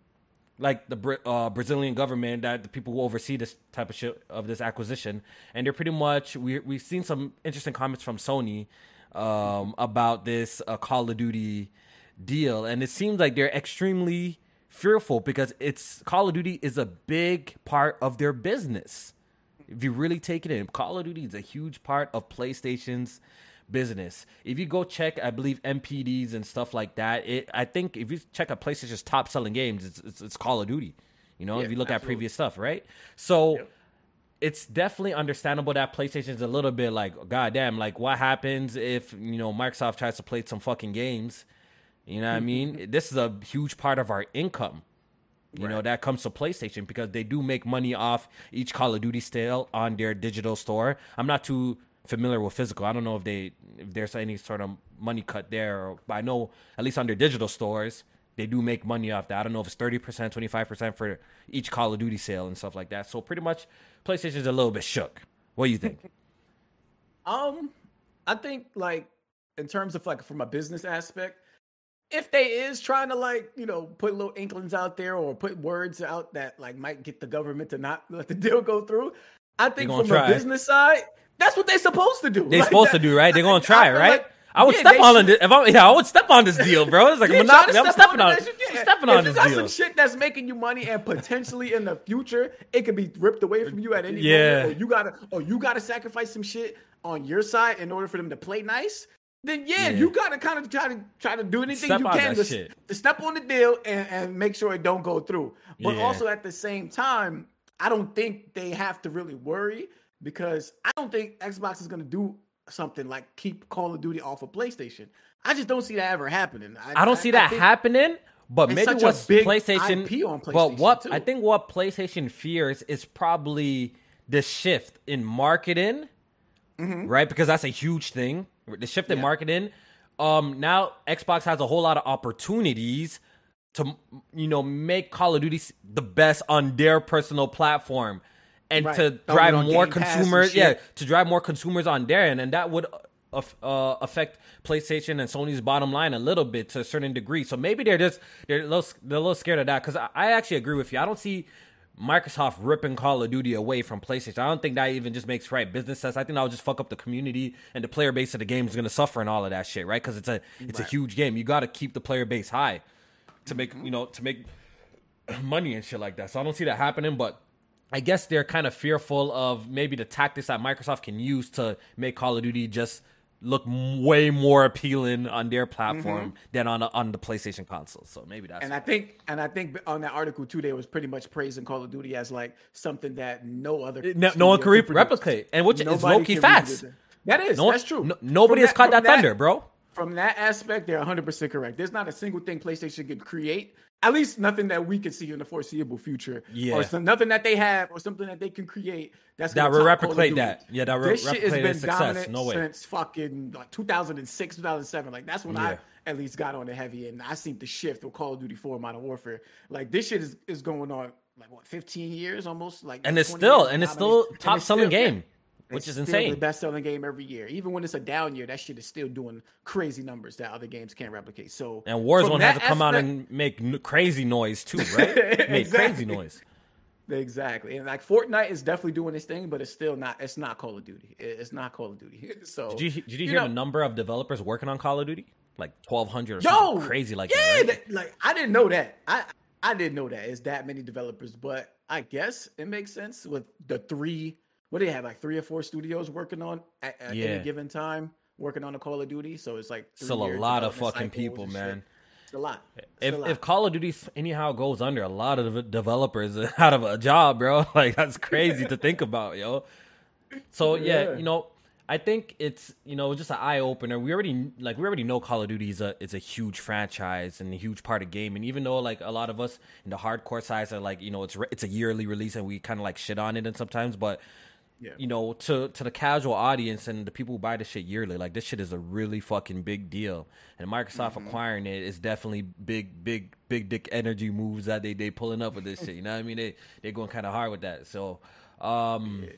like the uh, Brazilian government, that the people who oversee this type of shit of this acquisition, and they're pretty much we we've seen some interesting comments from Sony um, about this uh, Call of Duty deal, and it seems like they're extremely fearful because it's Call of Duty is a big part of their business. If you really take it in, Call of Duty is a huge part of PlayStation's business. If you go check, I believe NPDs and stuff like that. It, I think if you check out PlayStation's top selling games, it's, it's, it's Call of Duty. You know, yeah, if you look absolutely. at previous stuff, right? So. Yep. It's definitely understandable that PlayStation's a little bit like, goddamn, like what happens if you know Microsoft tries to play some fucking games? You know what I mm-hmm. mean? This is a huge part of our income. You right. know, that comes to PlayStation because they do make money off each Call of Duty sale on their digital store. I'm not too familiar with physical. I don't know if they if there's any sort of money cut there. Or, but I know at least on their digital stores they do make money off that. I don't know if it's thirty percent, twenty five percent for each Call of Duty sale and stuff like that. So pretty much PlayStation's a little bit shook. What do you think? um, I think like in terms of like from a business aspect, if they is trying to like you know put little inklings out there or put words out that like might get the government to not let the deal go through, I think from try. a business side, that's what they're supposed to do. They're like supposed that, to do, right? They're gonna try, right? Like, I would yeah, step on it. If I, yeah, I would step on this deal, bro. It's like yeah, monopoly. I'm stepping on, on. I'm stepping on this deal. If you got some shit that's making you money and potentially in the future it could be ripped away from you at any yeah. moment, or you gotta, or you gotta sacrifice some shit on your side in order for them to play nice. Then yeah, yeah. you gotta kind of try to try to do anything step you can to, to, step on the deal and, and make sure it don't go through. But yeah. also at the same time, I don't think they have to really worry because I don't think Xbox is going to do something like keep Call of Duty off of PlayStation. I just don't see that ever happening. I, I don't see that happening. But maybe what's PlayStation, PlayStation, But what too. I think what PlayStation fears is probably the shift in marketing, mm-hmm. right? Because that's a huge thing. The shift in yeah. marketing. Um, now Xbox has a whole lot of opportunities to you know make Call of Duty the best on their personal platform and right. to drive more consumers. Yeah, to drive more consumers on their end, and that would uh, uh, affect PlayStation and Sony's bottom line a little bit to a certain degree. So maybe they're just they're a little, they're a little scared of that because I, I actually agree with you. I don't see Microsoft ripping Call of Duty away from PlayStation. I don't think that even just makes right business sense. I think that would just fuck up the community and the player base of the game is going to suffer and all of that shit, right? Because it's a it's right. a huge game. You got to keep the player base high to make mm-hmm. you know to make money and shit like that. So I don't see that happening, but I guess they're kind of fearful of maybe the tactics that Microsoft can use to make Call of Duty just look way more appealing on their platform mm-hmm. than on on the PlayStation console. So maybe that's. And I think, and I think on that article too, they was pretty much praising Call of Duty as like something that no other no, no one can re- replicate, and which is low key facts. That is no, that's true. No, nobody from has that, caught that, that thunder, bro. From that aspect, they're 100 percent correct. There's not a single thing PlayStation could create at least nothing that we can see in the foreseeable future. Yeah. Or some, nothing that they have or something that they can create that's that will replicate that. Yeah, that re- this shit has been success. dominant no since fucking like 2006, 2007. Like that's when yeah. I at least got on the heavy and I seen the shift with Call of Duty 4 Modern Warfare. Like this shit is, is going on like what 15 years almost like and it's still and it's still top selling game which is insane. The best selling game every year, even when it's a down year, that shit is still doing crazy numbers that other games can't replicate. So and Warzone has to come aspect, out and make n- crazy noise too, right? exactly. Make crazy noise. Exactly, and like Fortnite is definitely doing this thing, but it's still not. It's not Call of Duty. It's not Call of Duty. So did you did you, you hear know, the number of developers working on Call of Duty? Like twelve hundred or yo, something crazy like yeah, that. Right? That, like I didn't know that. I I didn't know that. It's that many developers, but I guess it makes sense with the three what do they have like three or four studios working on at, at yeah. any given time working on a Call of Duty. So it's like still a lot of fucking people, man. It's a lot. It's if a lot. if Call of Duty anyhow goes under, a lot of developers out of a job, bro. Like that's crazy to think about, yo. So yeah, yeah, you know, I think it's you know just an eye opener. We already like we already know Call of Duty is a is a huge franchise and a huge part of game. And even though like a lot of us in the hardcore size are like you know it's it's a yearly release and we kind of like shit on it and sometimes, but yeah. you know, to to the casual audience and the people who buy this shit yearly, like this shit is a really fucking big deal. And Microsoft mm-hmm. acquiring it is definitely big, big, big dick energy moves that they they pulling up with this shit. You know what I mean? They they're going kind of hard with that. So, um, yeah.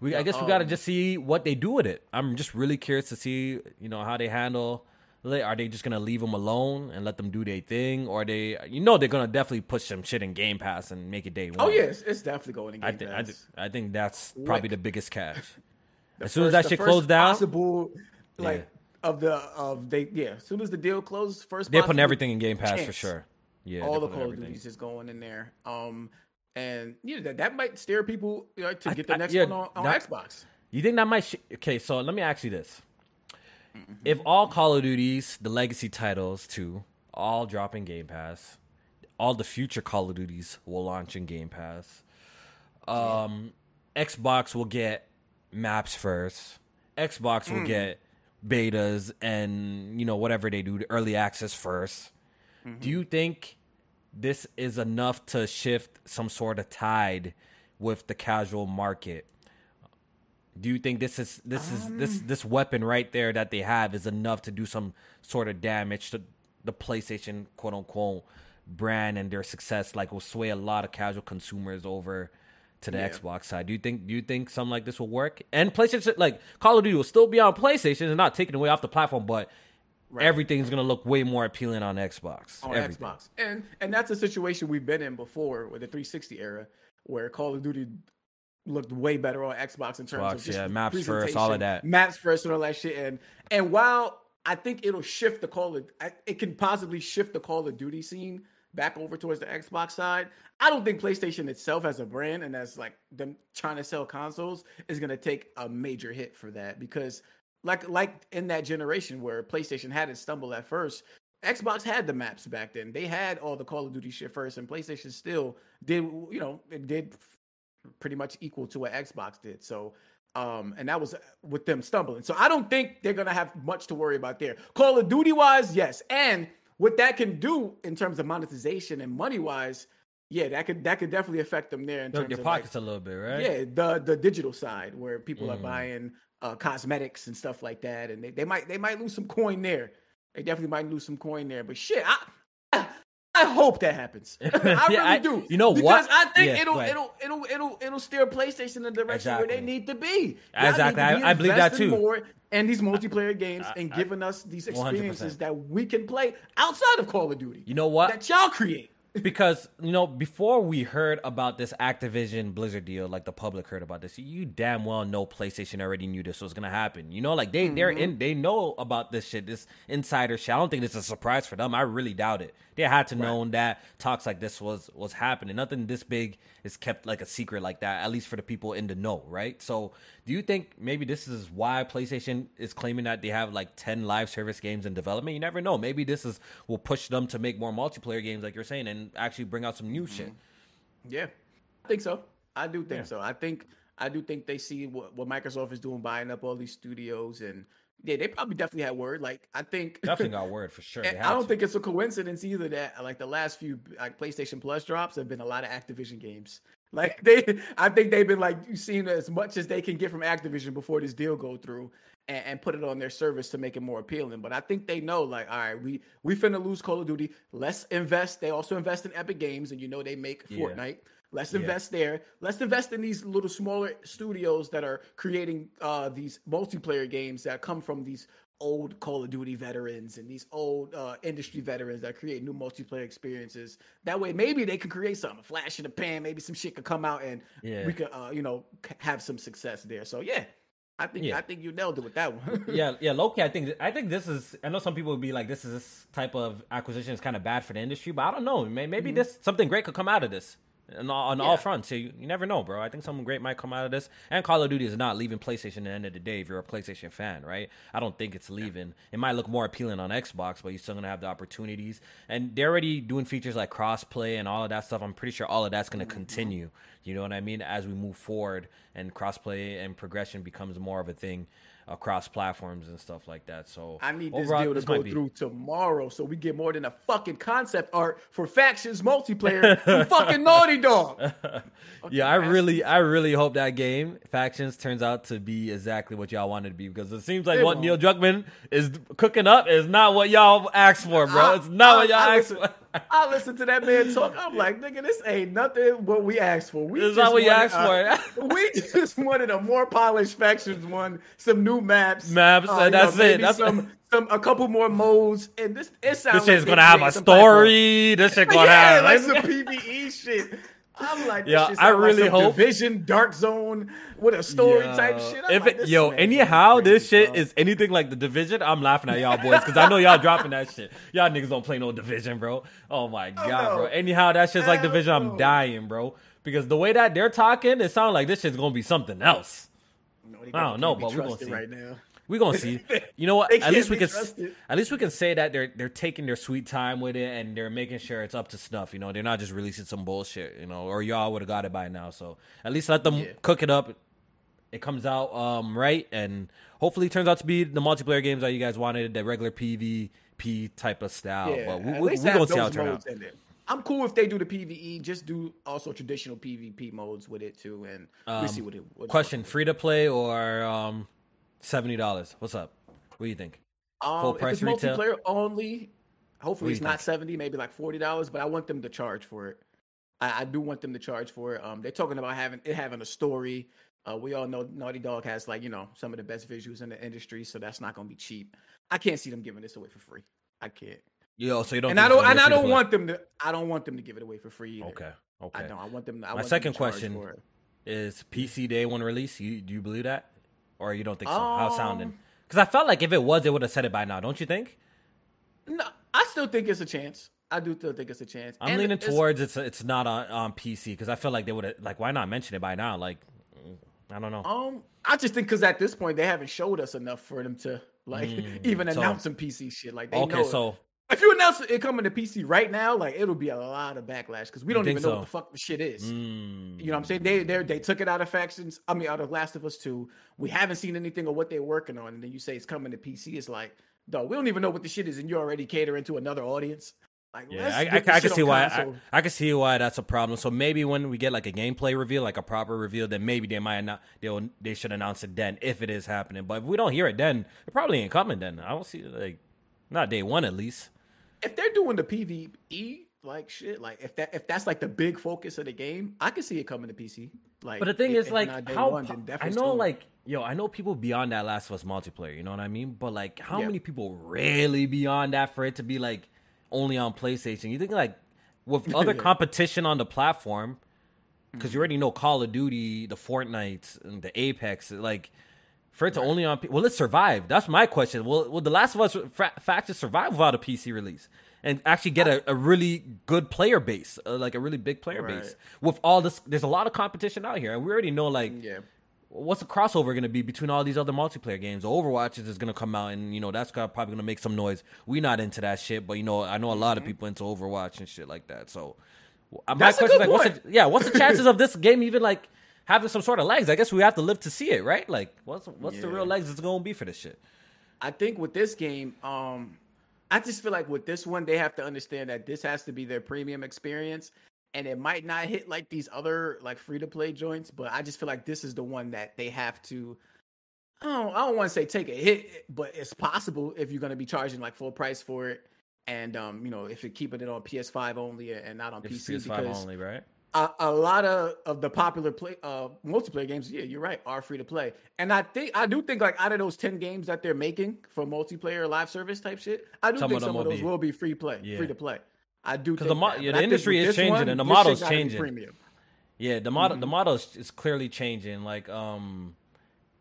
we I guess we got to um, just see what they do with it. I'm just really curious to see, you know, how they handle are they just gonna leave them alone and let them do their thing, or they, you know, they're gonna definitely push some shit in Game Pass and make it day oh, one. Oh yes, it's definitely going in Game I think, Pass. I, th- I think that's probably the biggest catch. as soon first, as that shit closed down, possible, like yeah. of the of they yeah, as soon as the deal closes, first they're putting everything in Game Pass chance. for sure. Yeah, all the Call of Duties is going in there. Um, and yeah, that, that might steer people you know, to get the next I, yeah, one on, on that, Xbox. You think that might? Sh- okay, so let me ask you this: mm-hmm. If all Call of Duties, the legacy titles too, all drop in Game Pass, all the future Call of Duties will launch in Game Pass. Um, yeah. Xbox will get maps first. Xbox will mm. get betas and you know whatever they do, the early access 1st mm-hmm. Do you think this is enough to shift some sort of tide with the casual market? Do you think this is this is this um. this weapon right there that they have is enough to do some sort of damage to the PlayStation quote unquote brand and their success? Like will sway a lot of casual consumers over to the yeah. Xbox side. Do you think do you think something like this will work? And PlayStation like Call of Duty will still be on PlayStation and not taken away off the platform, but right. everything's gonna look way more appealing on Xbox. On Everything. Xbox. And and that's a situation we've been in before with the 360 era where Call of Duty looked way better on Xbox in terms Xbox, of just yeah, maps first, all of that, maps first, and all that shit. And and while I think it'll shift the Call of, it can possibly shift the Call of Duty scene back over towards the Xbox side. I don't think PlayStation itself as a brand and as like them trying to sell consoles is going to take a major hit for that because like like in that generation where PlayStation had it stumble at first, Xbox had the maps back then. They had all the Call of Duty shit first, and PlayStation still did you know it did pretty much equal to what Xbox did. So, um, and that was with them stumbling. So I don't think they're gonna have much to worry about there. Call of Duty wise, yes, and what that can do in terms of monetization and money wise, yeah, that could that could definitely affect them there in terms your of pockets like, a little bit, right? Yeah, the the digital side where people mm. are buying uh, cosmetics and stuff like that, and they, they might they might lose some coin there. They definitely might lose some coin there. But shit, I I hope that happens. I yeah, really I, do. You know because what? Because I think yeah, it'll it'll it'll it'll it'll steer PlayStation in the direction exactly. where they need to be. Y'all exactly. To be I, I, believe that too. More and these multiplayer games and giving us these experiences 100%. that we can play outside of Call of Duty. You know what? That y'all create because you know before we heard about this Activision Blizzard deal, like the public heard about this, you damn well know PlayStation already knew this was gonna happen. You know, like they mm-hmm. they're in they know about this shit, this insider shit. I don't think this is a surprise for them. I really doubt it. They had to right. know that talks like this was was happening. Nothing this big is kept like a secret like that, at least for the people in the know, right? So, do you think maybe this is why PlayStation is claiming that they have like ten live service games in development? You never know. Maybe this is will push them to make more multiplayer games, like you're saying, and actually bring out some new mm-hmm. shit. Yeah, I think so. I do think yeah. so. I think I do think they see what, what Microsoft is doing, buying up all these studios and yeah, they probably definitely had word. Like I think definitely got word for sure. I don't to. think it's a coincidence either that like the last few like PlayStation Plus drops have been a lot of Activision games. Like they, I think they've been like seeing as much as they can get from Activision before this deal go through, and, and, put it on their service to make it more appealing. But I think they know like, all right, we we finna lose Call of Duty. Let's invest. They also invest in Epic Games, and you know they make yeah. Fortnite. Let's invest yeah. there. Let's invest in these little smaller studios that are creating uh, these multiplayer games that come from these old Call of Duty veterans and these old uh, industry veterans that create new multiplayer experiences. That way, maybe they could create something, flash in the pan. Maybe some shit could come out and yeah. we could, uh, you know, have some success there. So yeah, I think yeah. I think you nailed it with that one. yeah, yeah, Loki. I think I think this is. I know some people would be like, "This is this type of acquisition is kind of bad for the industry," but I don't know. Maybe mm-hmm. this something great could come out of this on, on yeah. all fronts. So you, you, never know, bro. I think something great might come out of this. And Call of Duty is not leaving PlayStation at the end of the day if you're a PlayStation fan, right? I don't think it's leaving. It might look more appealing on Xbox, but you're still gonna have the opportunities. And they're already doing features like crossplay and all of that stuff. I'm pretty sure all of that's gonna mm-hmm. continue. You know what I mean? As we move forward and crossplay and progression becomes more of a thing across platforms and stuff like that. So I need this deal to go be... through tomorrow, so we get more than a fucking concept art for factions multiplayer from fucking Naughty Dog. yeah, I really, I really hope that game factions turns out to be exactly what y'all wanted to be because it seems like it what won't. Neil Druckmann is cooking up is not what y'all asked for, bro. I, it's not I, what y'all I, asked for. I listen to that man talk. I'm like, nigga, this ain't nothing what we asked for. We this is not what you asked for. we just wanted a more polished factions one, some new maps, maps, uh, and that's know, it. That's some, some a couple more modes, and this it sounds. This shit's like gonna have a story. This shit gonna yeah, have like some PVE shit. I'm like, yeah, I really like hope Division Dark Zone with a story type shit. I'm if like, it, yo, anyhow, crazy, this shit bro. is anything like the Division, I'm laughing at y'all boys because I know y'all dropping that shit. Y'all niggas don't play no Division, bro. Oh my oh, god, bro. Anyhow, that shit's like Division. I'm dying, bro. Because the way that they're talking, it sounds like this shit's gonna be something else. I don't know, but we're gonna see. Right now. We're gonna see. You know what? at least we can trusted. at least we can say that they're they're taking their sweet time with it and they're making sure it's up to snuff. You know, they're not just releasing some bullshit. You know, or y'all would have got it by now. So at least let them yeah. cook it up. It comes out um, right, and hopefully it turns out to be the multiplayer games that you guys wanted, the regular PvP type of style. Yeah, but we, we, we're gonna see how it turns out. I'm cool if they do the PVE. Just do also traditional PvP modes with it too, and um, we see what it. What question: free to play or um, Seventy dollars. What's up? What do you think? Um, Full price if it's retail? multiplayer only. Hopefully, it's think? not seventy. Maybe like forty dollars. But I want them to charge for it. I, I, do want them to charge for it. Um, they're talking about having it having a story. Uh, we all know Naughty Dog has like you know some of the best visuals in the industry, so that's not going to be cheap. I can't see them giving this away for free. I can't. Yo, so you don't. And I don't. And I don't want them to. I don't want them to give it away for free. Either. Okay. Okay. I don't. I want them. To, I My second question is PC day one release. You do you believe that? Or you don't think so? Um, How sounding? Because I felt like if it was, they would have said it by now. Don't you think? No, I still think it's a chance. I do still think it's a chance. I'm and leaning it's, towards it's it's not on, on PC because I feel like they would have like why not mention it by now? Like I don't know. Um, I just think because at this point they haven't showed us enough for them to like mm, even so, announce some PC shit. Like they okay, so if you announce it coming to PC right now, like it'll be a lot of backlash because we don't even know so? what the fuck the shit is. Mm. You know what I'm saying? They they they took it out of factions. I mean, out of Last of Us Two. We haven't seen anything of what they're working on, and then you say it's coming to PC. It's like, dog, we don't even know what the shit is, and you're already catering to another audience. Like, yeah, I, I, I can see why I, I, can see why that's a problem. So maybe when we get like a gameplay reveal, like a proper reveal, then maybe they might not they they should announce it then if it is happening. But if we don't hear it then, it probably ain't coming. Then I don't see like not day one at least if they're doing the PVE like shit, like if that if that's like the big focus of the game, I can see it coming to PC. Like, but the thing is, like, how one, I know, like, yo, I know people beyond that Last of Us multiplayer. You know what I mean? But like, how yeah. many people really beyond that for it to be like only on PlayStation? You think like with other yeah. competition on the platform, because you mm-hmm. already know Call of Duty, the Fortnite, and the Apex, like for it to right. only on will it survive? That's my question. Will will the Last of Us fra- faction survive without a PC release and actually get a, a really good player base, uh, like a really big player right. base with all this? There's a lot of competition out here, and we already know like. Yeah. What's the crossover going to be between all these other multiplayer games? Overwatch is going to come out, and you know that's probably going to make some noise. We're not into that shit, but you know I know a lot mm-hmm. of people into Overwatch and shit like that. So my that's question is like, what's the, yeah, what's the chances of this game even like having some sort of legs. I guess we have to live to see it, right? Like, what's what's yeah. the real legs it's gonna be for this shit? I think with this game, um, I just feel like with this one, they have to understand that this has to be their premium experience, and it might not hit like these other like free to play joints, but I just feel like this is the one that they have to. I don't, I don't want to say take a hit, but it's possible if you're going to be charging like full price for it, and um, you know, if you're keeping it on PS5 only and not on if PC, PS5 because, only, right? A, a, lot of, of the popular play uh multiplayer games, yeah, you're right, are free to play. And I think I do think like out of those 10 games that they're making for multiplayer live service type shit, I do some think of some of those be, will be free play, yeah. free to play. I do because the, mo- yeah, the industry is changing one, and the model's changing. Premium. Yeah, the model mm-hmm. the model is, is clearly changing. Like um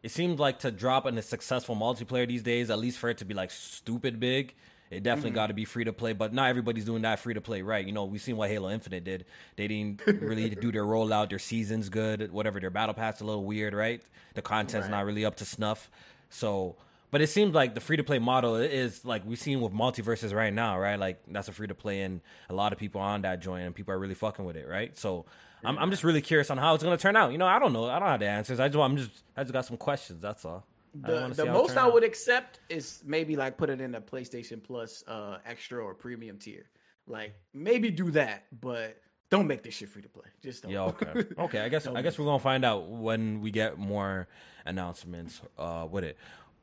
it seems like to drop in a successful multiplayer these days, at least for it to be like stupid big, it definitely mm-hmm. got to be free to play, but not everybody's doing that free to play right. You know, we've seen what Halo Infinite did. They didn't really do their rollout, their seasons good, whatever. Their battle pass a little weird, right? The content's right. not really up to snuff. So, but it seems like the free to play model is like we've seen with MultiVersus right now, right? Like that's a free to play, and a lot of people on that joint, and people are really fucking with it, right? So. Yeah. I'm, I'm just really curious on how it's gonna turn out. You know, I don't know. I don't have the answers. I just I'm just I just got some questions. That's all. The, the most I would accept is maybe like put it in a PlayStation Plus uh, extra or premium tier. Like maybe do that, but don't make this shit free to play. Just don't. Yeah, okay. Okay, I guess I guess we're gonna find out when we get more announcements uh, with it.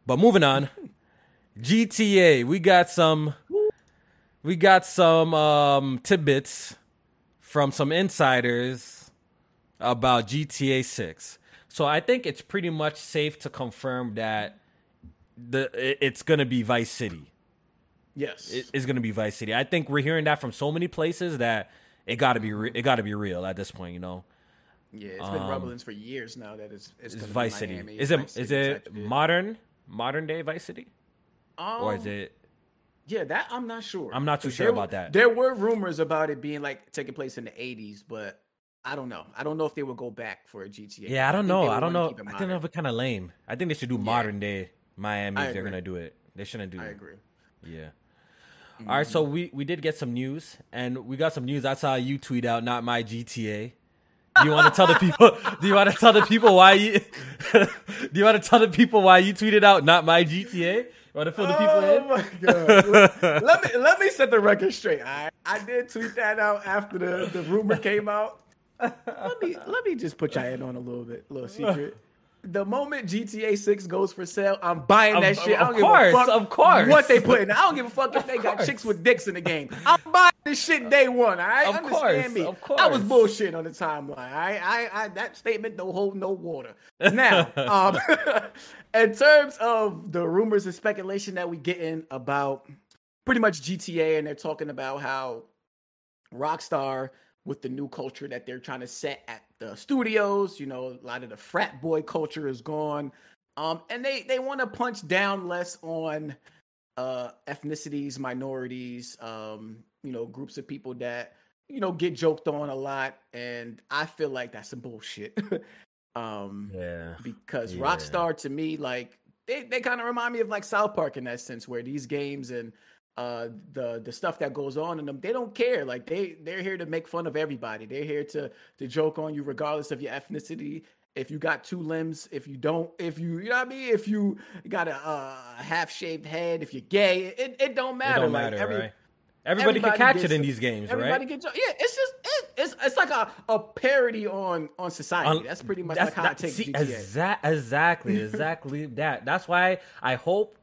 But moving on, GTA, we got some we got some um, tidbits from some insiders about GTA 6. So I think it's pretty much safe to confirm that the it's going to be Vice City. Yes, it, it's going to be Vice City. I think we're hearing that from so many places that it got to be re- it got to be real at this point. You know. Yeah, it's been um, rumblings for years now that it's it's, it's Vice City. Is it is it modern modern day Vice City, um, or is um, it? Yeah, that I'm not sure. I'm not too sure about that. There were rumors about it being like taking place in the 80s, but I don't know. I don't know if they would go back for a GTA. Yeah, I don't I know. I don't know. I think that would kind of lame. I think they should do yeah. modern day Miami if they're gonna do it. They shouldn't do. I agree. Yeah. Mm-hmm. All right, so we we did get some news, and we got some news. I saw you tweet out, "Not my GTA." Do you want to tell the people? Do you want to tell the people why you? do you want to tell the people why you tweeted out, "Not my GTA"? You want to fill the people oh in? my god! let me let me set the record straight. I I did tweet that out after the the rumor came out. Let me let me just put your head on a little bit, little secret the moment GTA 6 goes for sale, I'm buying that shit. I don't course, give a fuck of course. what they put in. I don't give a fuck if they got chicks with dicks in the game. I'm buying this shit day one. All right, of understand course, me. Of course. I was bullshitting on the timeline. Right, I, I, that statement don't hold no water. Now, um, in terms of the rumors and speculation that we getting about pretty much GTA, and they're talking about how Rockstar with the new culture that they're trying to set at the studios. You know, a lot of the frat boy culture is gone. Um, and they they want to punch down less on uh ethnicities, minorities, um, you know, groups of people that you know get joked on a lot, and I feel like that's some bullshit. um, yeah, because yeah. Rockstar to me, like they they kind of remind me of like South Park in that sense, where these games and uh the the stuff that goes on in them they don't care. Like they they're here to make fun of everybody. They're here to to joke on you regardless of your ethnicity. If you got two limbs if you don't if you you know what i mean? If you got a uh, half shaved head if you're gay it, it don't matter. it don't like matter every, right? Everybody, everybody can catch gets, it in these games everybody right yeah it's just it, it's it's like a, a parody on on society. On, that's pretty much like how that, i take see, exa- exactly exactly that. That's why i hope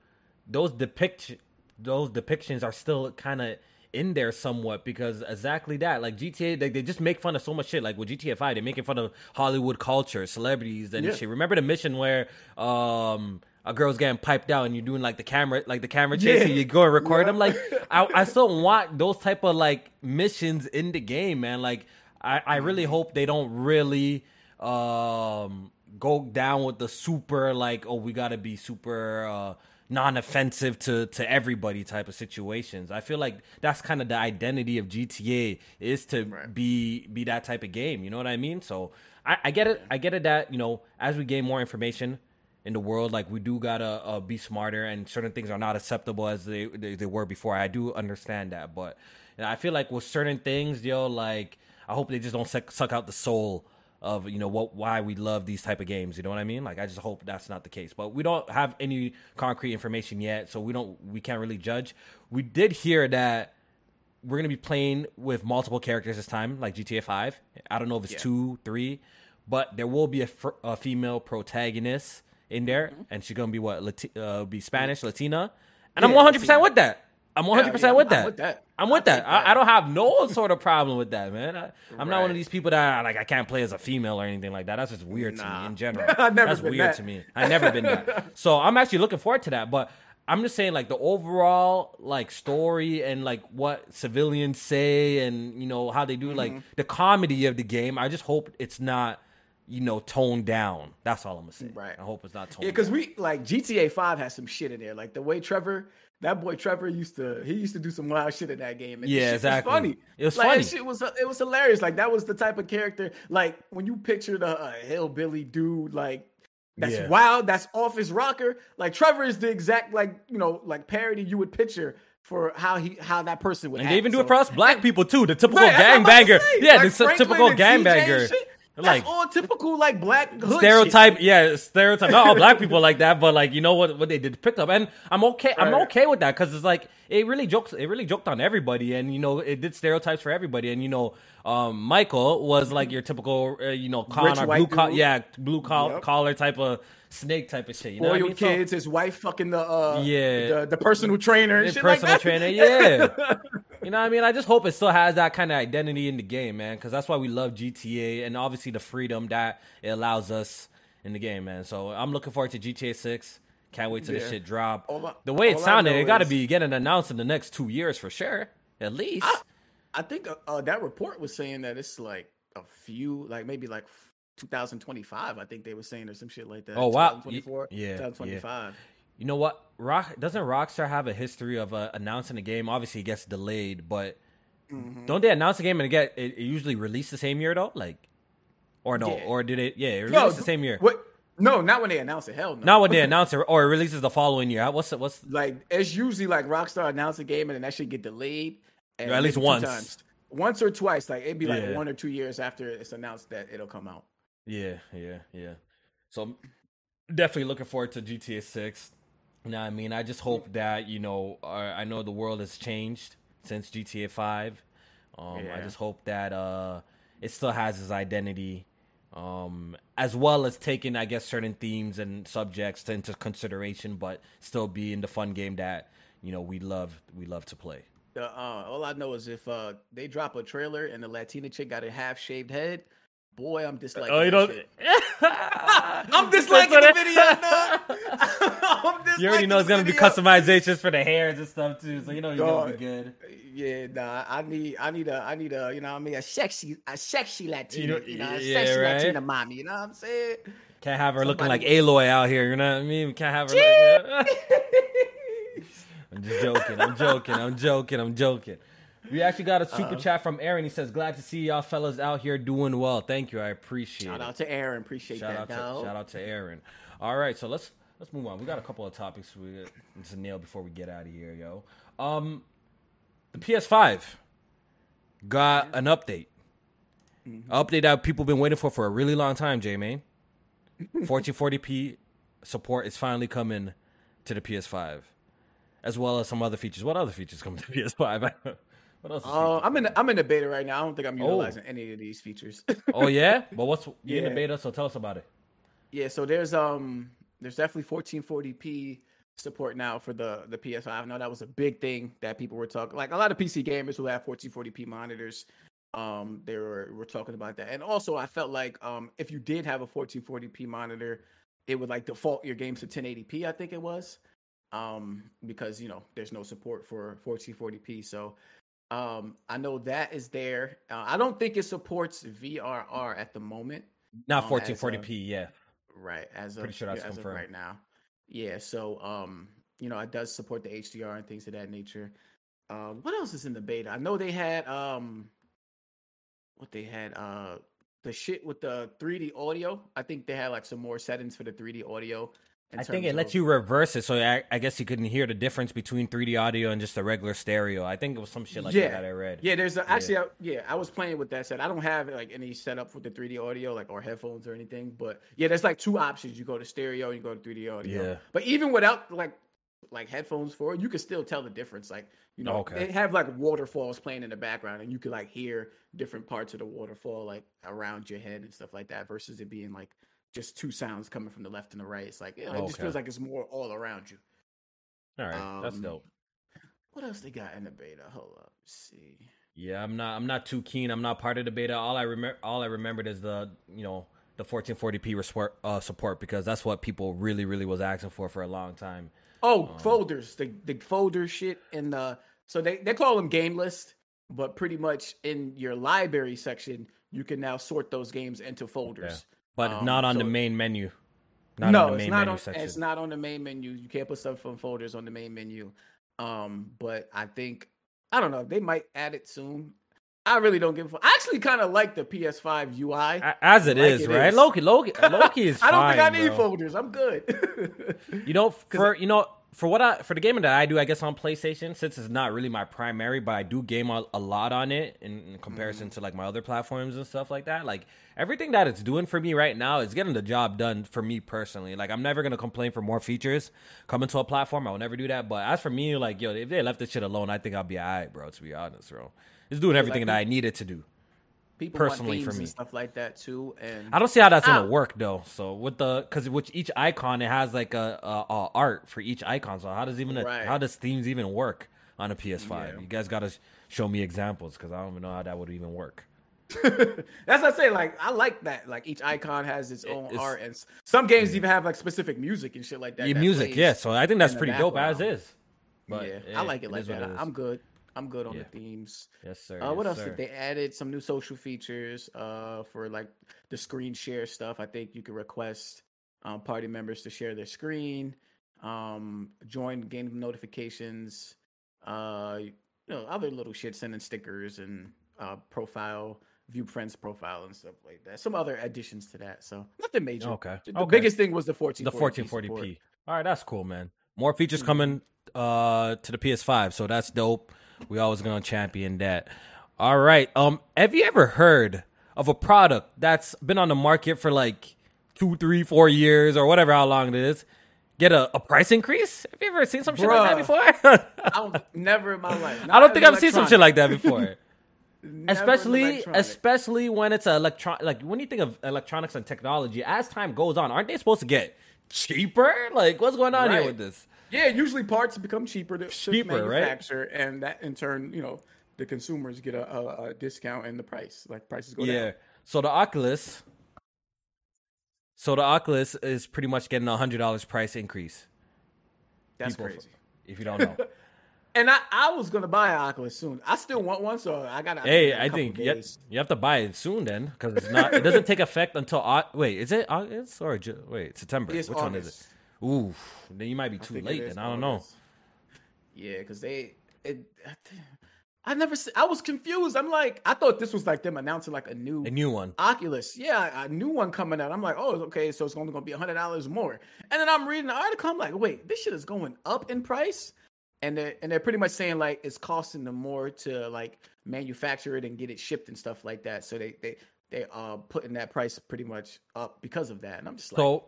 those depict those depictions are still kind of in there somewhat because exactly that like gta they, they just make fun of so much shit like with gta 5 they're making fun of hollywood culture celebrities and yeah. shit remember the mission where um a girl's getting piped out and you're doing like the camera like the camera chase yeah. and you go and record yeah. them like I, I still want those type of like missions in the game man like i i really hope they don't really um go down with the super like oh we gotta be super uh non-offensive to to everybody type of situations. I feel like that's kind of the identity of GTA is to right. be be that type of game. You know what I mean? So I, I, get it. I get it that you know as we gain more information in the world, like we do gotta uh, be smarter, and certain things are not acceptable as they, they, they were before. I do understand that, but I feel like with certain things, yo, like I hope they just don't suck, suck out the soul of you know what why we love these type of games. You know what I mean? Like I just hope that's not the case. But we don't have any concrete information yet, so we don't we can't really judge. We did hear that we're gonna be playing with multiple characters this time, like GTA Five. I don't know if it's yeah. two, three, but there will be a, female protagonist in there, mm-hmm. and she's gonna be what Lati- uh, be Spanish, Latina, and yeah, I'm 100 percent with that. I'm 100 yeah, percent with, that. with that. I'm with that. that. I, I, don't have no sort of problem with that, man. I, am right. not one of these people that I, like I can't play as a female or anything like that. That's just weird nah. to me in general. That's weird that. to me. I've never been that. So I'm actually looking forward to that. But I'm just saying, like the overall like story and like what civilians say and you know how they do mm-hmm. like the comedy of the game. I just hope it's not you know, toned down. That's all I'm gonna say. Right. I hope it's not toned. Yeah, because we like GTA Five has some shit in there. Like the way Trevor that boy Trevor used to he used to do some wild shit in that game. And yeah, exactly. Was funny. It was like, funny. Shit was it was hilarious. Like that was the type of character. Like when you pictured a, a uh, hillbilly dude, like that's yeah. wild, that's off his rocker. Like Trevor is the exact like you know like parody you would picture for how he how that person would. And act. they even do so, across black people too. The typical right, gangbanger. Yeah, like the typical gangbanger. That's like all typical like black stereotype. Shit. Yeah, stereotype. Not all black people like that, but like you know what what they did pick up, and I'm okay. Right. I'm okay with that because it's like it really jokes. It really joked on everybody, and you know it did stereotypes for everybody, and you know um, Michael was like your typical uh, you know con or blue collar, yeah blue collar, yep. collar type of snake type of shit. You know, your I mean? kids, so, his wife fucking the uh, yeah the, the personal trainer, the personal like trainer, yeah. you know what I mean? I just hope it still has that kind of identity in the game, man, because that's why we love GTA and obviously the freedom that it allows us in the game, man. So I'm looking forward to GTA 6. Can't wait till yeah. this shit drop. I, the way it sounded, it got to be getting announced in the next two years for sure, at least. I, I think uh, uh, that report was saying that it's like a few, like maybe like 2025. I think they were saying or some shit like that. Oh wow, 2024, yeah, 2025. Yeah. You know what? Rock doesn't Rockstar have a history of uh, announcing a game? Obviously, it gets delayed, but mm-hmm. don't they announce a game and it get it, it, usually released the same year though? Like, or no, yeah. or did it? Yeah, it no, the same year. What? No, not when they announce it. Hell no. Not when they announce it, or it releases the following year. What's it? What's like? It's usually like Rockstar announce a game and then that should get delayed. At least once. Times once or twice. Like it'd be like yeah. one or two years after it's announced that it'll come out. Yeah, yeah, yeah. So definitely looking forward to GTA Six. Now, I mean, I just hope that you know, I know the world has changed since GTA Five. Um, yeah. I just hope that uh, it still has its identity, um, as well as taking, I guess, certain themes and subjects into consideration, but still being the fun game that you know we love we love to play. Uh, all I know is if uh, they drop a trailer and the Latina chick got a half shaved head, boy, I'm disliking. Oh, you don't. I'm disliking the video. you already know it's gonna video. be customizations for the hairs and stuff too, so you know you're gonna be good. Yeah, nah, I need, I need a, I need a, you know, I mean, a sexy, a sexy Latina, you know, you know a yeah, sexy right? Latina mommy. You know what I'm saying? Can't have her Somebody looking like Aloy out here. You know what I mean? Can't have her. Like, I'm just joking. I'm joking. I'm joking. I'm joking. We actually got a super uh chat from Aaron. He says, "Glad to see y'all fellas out here doing well. Thank you. I appreciate shout it." Shout out to Aaron. Appreciate shout that. Out to, shout out to Aaron. All right, so let's let's move on. We got a couple of topics we to nail before we get out of here, yo. Um, the PS5 got an update. Mm-hmm. Update that people been waiting for for a really long time, J man. 1440p support is finally coming to the PS5 as well as some other features. What other features come to PS5? what else? Uh, I'm in. The, I'm in the beta right now. I don't think I'm oh. utilizing oh. any of these features. oh yeah, but what's you yeah. in the beta? So tell us about it. Yeah, so there's um there's definitely 1440p support now for the the PS5. I know that was a big thing that people were talking. Like a lot of PC gamers who have 1440p monitors, um, they were were talking about that. And also, I felt like um if you did have a 1440p monitor, it would like default your games to 1080p. I think it was um, because you know there's no support for 1440p. So um, I know that is there. Uh, I don't think it supports VRR at the moment. Not 1440p, um, yeah. Right, as pretty of, sure that's confirmed right now. Yeah, so um, you know, it does support the HDR and things of that nature. Um, what else is in the beta? I know they had um, what they had uh, the shit with the 3D audio. I think they had like some more settings for the 3D audio. I think it lets you reverse it, so I, I, guess you couldn't hear the difference between 3D audio and just a regular stereo. I think it was some shit like yeah. that I read. Yeah, there's a, actually, yeah. I, yeah, I was playing with that set. I don't have like any setup with the 3D audio, like or headphones or anything. But yeah, there's like two options. You go to stereo, and you go to 3D audio. Yeah. But even without like like headphones for it, you can still tell the difference. Like you know, okay. they have like waterfalls playing in the background, and you can like hear different parts of the waterfall like around your head and stuff like that, versus it being like just two sounds coming from the left and the right. It's like it, okay. just feels like it's more all around you. All right, um, that's dope. What else they got in the beta? Hold up, see. Yeah, I'm not. I'm not too keen. I'm not part of the beta. All I remember, all I remembered is the you know the 1440p support, uh, support because that's what people really, really was asking for for a long time. Oh, um, folders, the the folder shit, and the so they they call them game list, but pretty much in your library section, you can now sort those games into folders. Yeah but um, not on so the main menu. Not no, it's not on. Section. It's not on the main menu. You can't put stuff from folders on the main menu. Um, but I think I don't know. They might add it soon. I really don't give a fuck. I actually kind of like the PS5 UI as it like is, it right? Is. Loki, Loki, Loki is. I don't fine, think I need bro. folders. I'm good. you know, for you know, for what I for the gaming that I do, I guess on PlayStation, since it's not really my primary, but I do game a, a lot on it in, in comparison mm. to like my other platforms and stuff like that. Like everything that it's doing for me right now is getting the job done for me personally. Like I'm never gonna complain for more features coming to a platform. I will never do that. But as for me, like yo, if they left this shit alone, I think I'll be alright, bro. To be honest, bro, it's doing everything like, that I needed to do people personally for me stuff like that too and i don't see how that's gonna oh. work though so with the because with each icon it has like a, a, a, art for each icon so how does even a, right. how does themes even work on a PS5. Yeah. You guys got to show me examples because I don't even know how that would even work. That's what I say. Like I like that. Like each icon has its own it's, art, and some games yeah. even have like specific music and shit like that. Yeah, that music, yeah. So I think that's pretty dope as is. But yeah, yeah I like it like that. I'm good. I'm good on yeah. the themes. Yes, sir. Uh, yes, what else sir. did they added? Some new social features uh, for like the screen share stuff. I think you can request um, party members to share their screen, um, join game notifications, uh, you know, other little shit, sending stickers and uh, profile view friends profile and stuff like that. Some other additions to that. So nothing major. Okay. The okay. biggest thing was the 1440p. The 1440p. All right, that's cool, man. More features mm-hmm. coming uh to the PS5, so that's dope. We always gonna champion that. All right. Um, have you ever heard of a product that's been on the market for like two, three, four years or whatever how long it is? Get a, a price increase? Have you ever seen some Bruh, shit like that before? I don't, never in my life. Not I don't think I've seen some shit like that before. especially especially when it's electron like when you think of electronics and technology as time goes on aren't they supposed to get cheaper like what's going on right. here with this yeah usually parts become cheaper to, cheaper, to manufacture right? and that in turn you know the consumers get a, a, a discount in the price like prices go yeah. down Yeah. so the oculus so the oculus is pretty much getting a hundred dollars price increase that's People, crazy if you don't know And I, I was gonna buy an Oculus soon. I still want one, so I got. Hey, I think you have, you have, to buy it soon then, because it's not. it doesn't take effect until wait. Is it August or wait September? It's Which August. one is it? Ooh, then you might be too late. Then I don't know. Yeah, because they it. I never. I was confused. I'm like, I thought this was like them announcing like a new, a new one, Oculus. Yeah, a new one coming out. I'm like, oh, okay, so it's only gonna be a hundred dollars more. And then I'm reading the article. I'm like, wait, this shit is going up in price and they're and they're pretty much saying like it's costing them more to like manufacture it and get it shipped and stuff like that. So they they they are putting that price pretty much up because of that. And I'm just like, so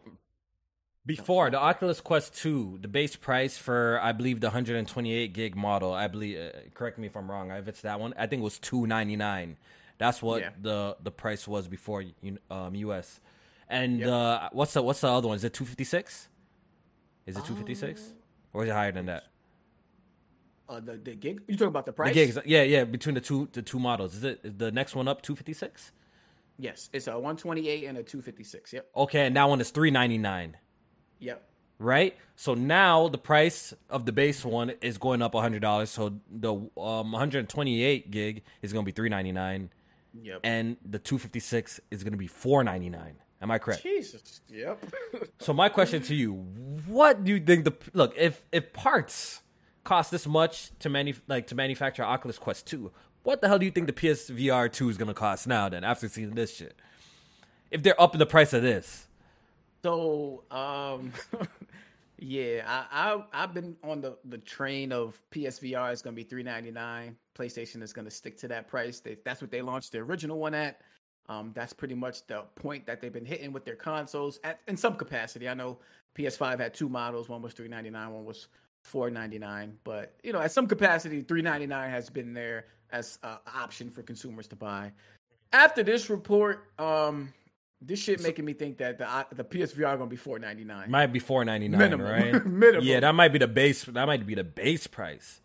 before the Oculus Quest 2, the base price for I believe the 128 gig model, I believe uh, correct me if I'm wrong, if it's that one, I think it was 299. That's what yeah. the the price was before um US. And yep. uh what's the what's the other one? Is it 256? Is it 256? Um, or is it higher than that? Uh, the, the gig? You talking about the price? The gigs, yeah, yeah. Between the two the two models, is it is the next one up two fifty six? Yes, it's a one twenty eight and a two fifty six. Yep. Okay, and that one is three ninety nine. Yep. Right. So now the price of the base one is going up hundred dollars. So the um one hundred twenty eight gig is going to be three ninety nine. Yep. And the two fifty six is going to be four ninety nine. Am I correct? Jesus. Yep. so my question to you: What do you think the look if if parts cost this much to manu- like to manufacture Oculus Quest 2, what the hell do you think the PSVR 2 is gonna cost now then after seeing this shit? If they're upping the price of this. So um yeah, I, I have been on the, the train of PSVR is gonna be three ninety nine. PlayStation is gonna stick to that price. They, that's what they launched the original one at. Um, that's pretty much the point that they've been hitting with their consoles at in some capacity. I know PS5 had two models. One was three ninety nine. One was four ninety nine. But you know, at some capacity, three ninety nine has been there as an option for consumers to buy. After this report, um, this shit making me think that the the PSVR gonna be four ninety nine. Might be four ninety nine, right? Minimum. Yeah, that might be the base. That might be the base price.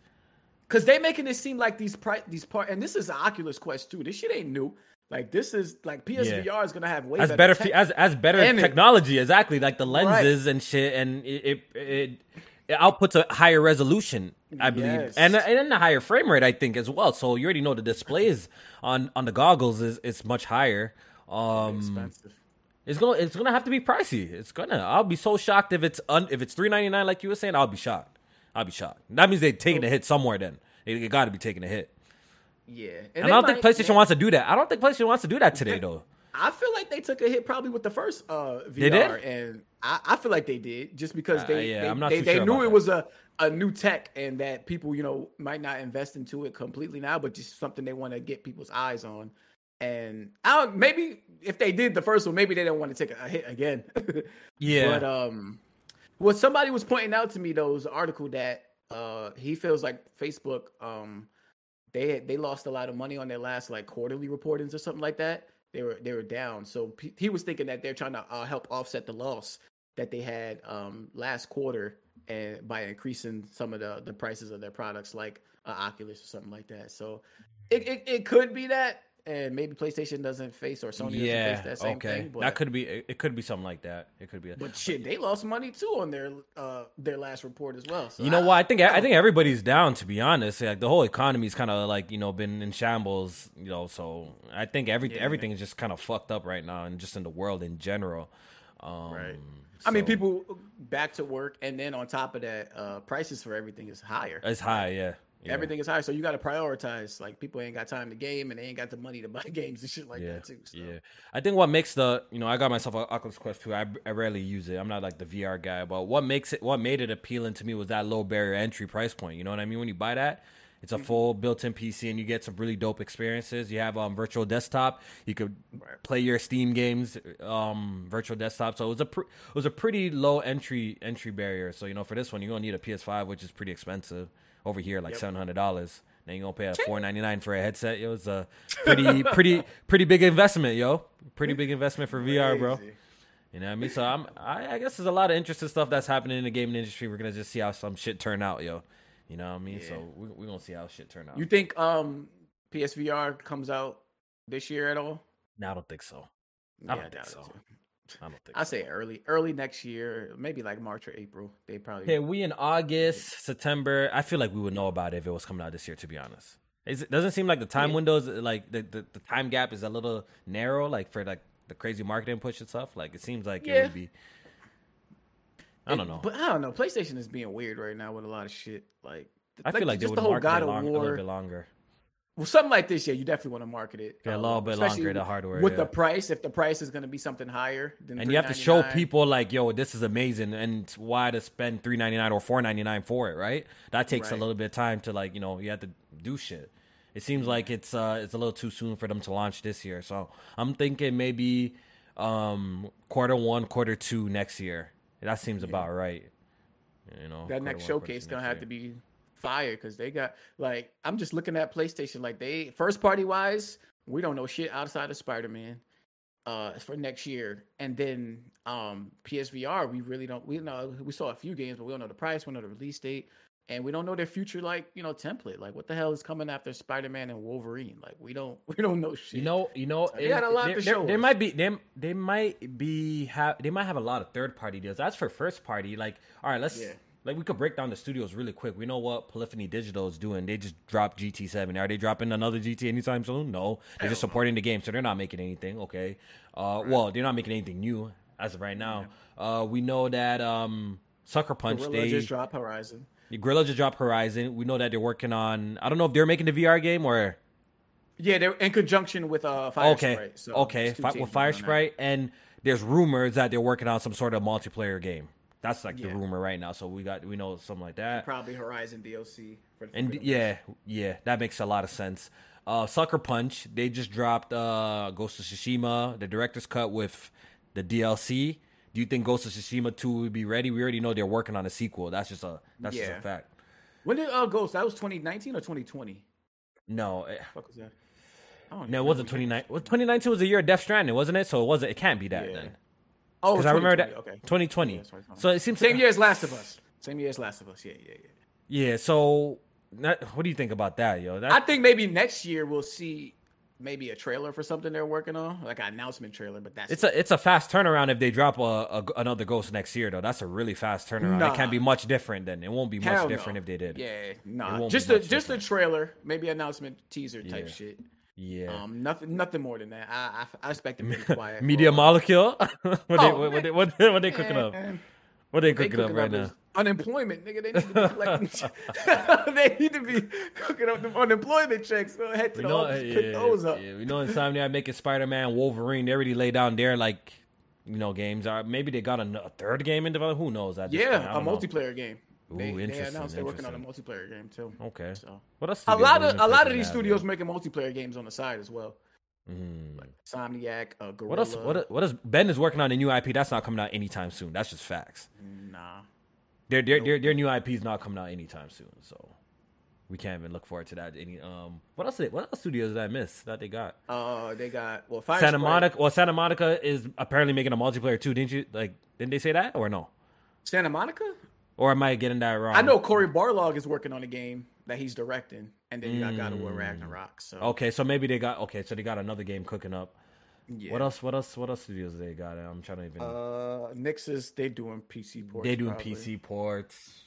Cause they making it seem like these price these part and this is Oculus Quest too. This shit ain't new. Like this is like PSVR yeah. is gonna have way as better, better as as better technology. It, exactly, like the lenses right. and shit, and it, it, it it outputs a higher resolution, I believe, yes. and and a higher frame rate, I think, as well. So you already know the displays on on the goggles is is much higher. Um, expensive. It's gonna it's gonna have to be pricey. It's gonna. I'll be so shocked if it's un, if it's three ninety nine like you were saying. I'll be shocked. I'll be shocked. That means they're taking a hit somewhere. Then they, got to be taking a hit. Yeah, and, and I don't might, think PlayStation yeah. wants to do that. I don't think PlayStation wants to do that today, though. I feel like they took a hit probably with the first uh, VR, and I, I, feel like they did just because uh, they uh, yeah, they, they, they knew it that. was a, a new tech and that people you know might not invest into it completely now, but just something they want to get people's eyes on. And I don't, maybe if they did the first one, maybe they don't want to take a hit again. yeah, but um, what somebody was pointing out to me though was an article that uh he feels like Facebook um they they lost a lot of money on their last like quarterly reportings or something like that they were they were down. So he was thinking that they're trying to uh, help offset the loss that they had um, last quarter, and by increasing some of the the prices of their products, like uh, Oculus or something like that. So it, it, it could be that and maybe PlayStation doesn't face or Sony yeah, doesn't face that same okay. thing. But, that could be it. Could be something like that. It could be. But shit, they lost money too on their uh their last report as well. So you know I, what? I think I, I think everybody's down. To be honest, like the whole economy's kind of like you know been in shambles. You know, so I think every yeah, everything man. is just kind of fucked up right now, and just in the world in general. Um, right. So. I mean, people back to work, and then on top of that, uh, prices for everything is higher. It's high, yeah. Yeah. Everything is high, so you got to prioritize. Like people ain't got time to game, and they ain't got the money to buy games and shit like yeah. that too. So. Yeah, I think what makes the you know I got myself an Oculus Quest 2. I, I rarely use it. I'm not like the VR guy, but what makes it what made it appealing to me was that low barrier entry price point. You know what I mean? When you buy that, it's a mm-hmm. full built-in PC, and you get some really dope experiences. You have um virtual desktop. You could play your Steam games, um virtual desktop. So it was a pr- it was a pretty low entry entry barrier. So you know for this one, you're gonna need a PS5, which is pretty expensive over here, like yep. seven hundred dollars. Then you gonna pay a four ninety nine for a headset. It was a pretty pretty pretty big investment, yo. Pretty big investment for VR, bro. You know what I mean? So I'm I, I, guess there's a lot of interesting stuff that's happening in the gaming industry. We're gonna just see how some shit turn out, yo. You know what I mean? Yeah. So we we gonna see how shit turn out. You think um PSVR comes out this year at all? No, I don't think so. I don't think so. I don't think. I so. say early, early next year, maybe like March or April. They probably. Yeah, we in August, September. I feel like we would know about it if it was coming out this year. To be honest, it doesn't seem like the time yeah. windows, like the, the, the time gap, is a little narrow. Like for like the crazy marketing push and stuff. Like it seems like yeah. it would be. I don't know, but I don't know. PlayStation is being weird right now with a lot of shit. Like I feel like, just the whole God of War, a little bit longer. Well, something like this, yeah, you definitely want to market it. Yeah, a little um, bit longer the hardware with yeah. the price. If the price is going to be something higher, and you have to show people like, yo, this is amazing, and why to spend three ninety nine or four ninety nine for it, right? That takes right. a little bit of time to like, you know, you have to do shit. It seems like it's uh it's a little too soon for them to launch this year, so I'm thinking maybe um quarter one, quarter two next year. That seems yeah. about right. You know, that next one, showcase gonna have year. to be fire because they got like I'm just looking at PlayStation like they first party wise we don't know shit outside of Spider Man uh for next year. And then um PSVR we really don't we know we saw a few games but we don't know the price we don't know the release date and we don't know their future like you know template. Like what the hell is coming after Spider-Man and Wolverine? Like we don't we don't know shit. you know you know they had a lot there, to show there, there might be they, they might be have they might have a lot of third party deals. That's for first party like all right let's yeah like we could break down the studios really quick. We know what Polyphony Digital is doing. They just dropped GT7. Are they dropping another GT anytime soon? No. They're just supporting the game, so they're not making anything. Okay. Uh, well, they're not making anything new as of right now. Uh, we know that um, Sucker Punch. Guerrilla they just dropped Horizon. Guerrilla just dropped Horizon. We know that they're working on. I don't know if they're making the VR game or. Yeah, they're in conjunction with uh, Fire okay. Sprite. So okay, Fi- with Firesprite, and there's rumors that they're working on some sort of multiplayer game. That's like yeah. the rumor right now. So we got we know something like that. Probably Horizon DLC. and yeah, yeah, that makes a lot of sense. Uh, Sucker Punch, they just dropped uh, Ghost of Tsushima, the director's cut with the DLC. Do you think Ghost of Tsushima 2 would be ready? We already know they're working on a sequel. That's just a that's yeah. just a fact. When did uh, Ghost? That was 2019 or 2020? No. It, fuck was that? No, it wasn't 2019. Well, 2019 was the year of Death Stranding, wasn't it? So it wasn't. It can't be that yeah. then. Oh, because I remember that okay. 2020. Yeah, so it seems same year as Last of Us. Same year as Last of Us. Yeah, yeah, yeah. Yeah. So, that, what do you think about that, yo? That, I think maybe next year we'll see maybe a trailer for something they're working on, like an announcement trailer. But that's it's a it's a fast turnaround if they drop a, a another Ghost next year, though. That's a really fast turnaround. Nah. It can't be much different then. It won't be much Hell different if they did. Yeah, nah. Just a just different. a trailer, maybe announcement teaser type yeah. shit. Yeah. Um, nothing, nothing more than that. I, I, I expect them to be quiet. Media molecule. what, oh, they, what, what, they, what, what they cooking up? What they cooking, they cooking up right now? Unemployment, nigga. They need to be collecting. they need to be cooking up the unemployment checks. So head to we the know, office, yeah, pick those up. Yeah, we know Insomniac making Spider Man, Wolverine. They already laid down there like, you know, games. Are maybe they got a, a third game in development. Who knows? I just, yeah, a multiplayer game. Ooh, they, they announced they're working on a multiplayer game too. Okay. So what else? A lot of a lot of these studios making multiplayer games on the side as well. Mm. Like Insomniac, uh, Guerrilla. What else? What, what is Bend is working on a new IP that's not coming out anytime soon. That's just facts. Nah. Their their, nope. their their new IP is not coming out anytime soon. So we can't even look forward to that. Any um, what else? Did, what else studios did I miss that they got? Uh, they got well, Fire Santa Sprite. Monica. Well, Santa Monica is apparently making a multiplayer too. Didn't you like? Didn't they say that or no? Santa Monica? Or am I getting that wrong? I know Cory Barlog is working on a game that he's directing, and then you got God of War mm. Ragnarok. So okay, so maybe they got okay, so they got another game cooking up. Yeah. What else? What else? What else studios they got? I'm trying to even. Uh, Nixxes they doing PC ports. They doing probably. PC ports.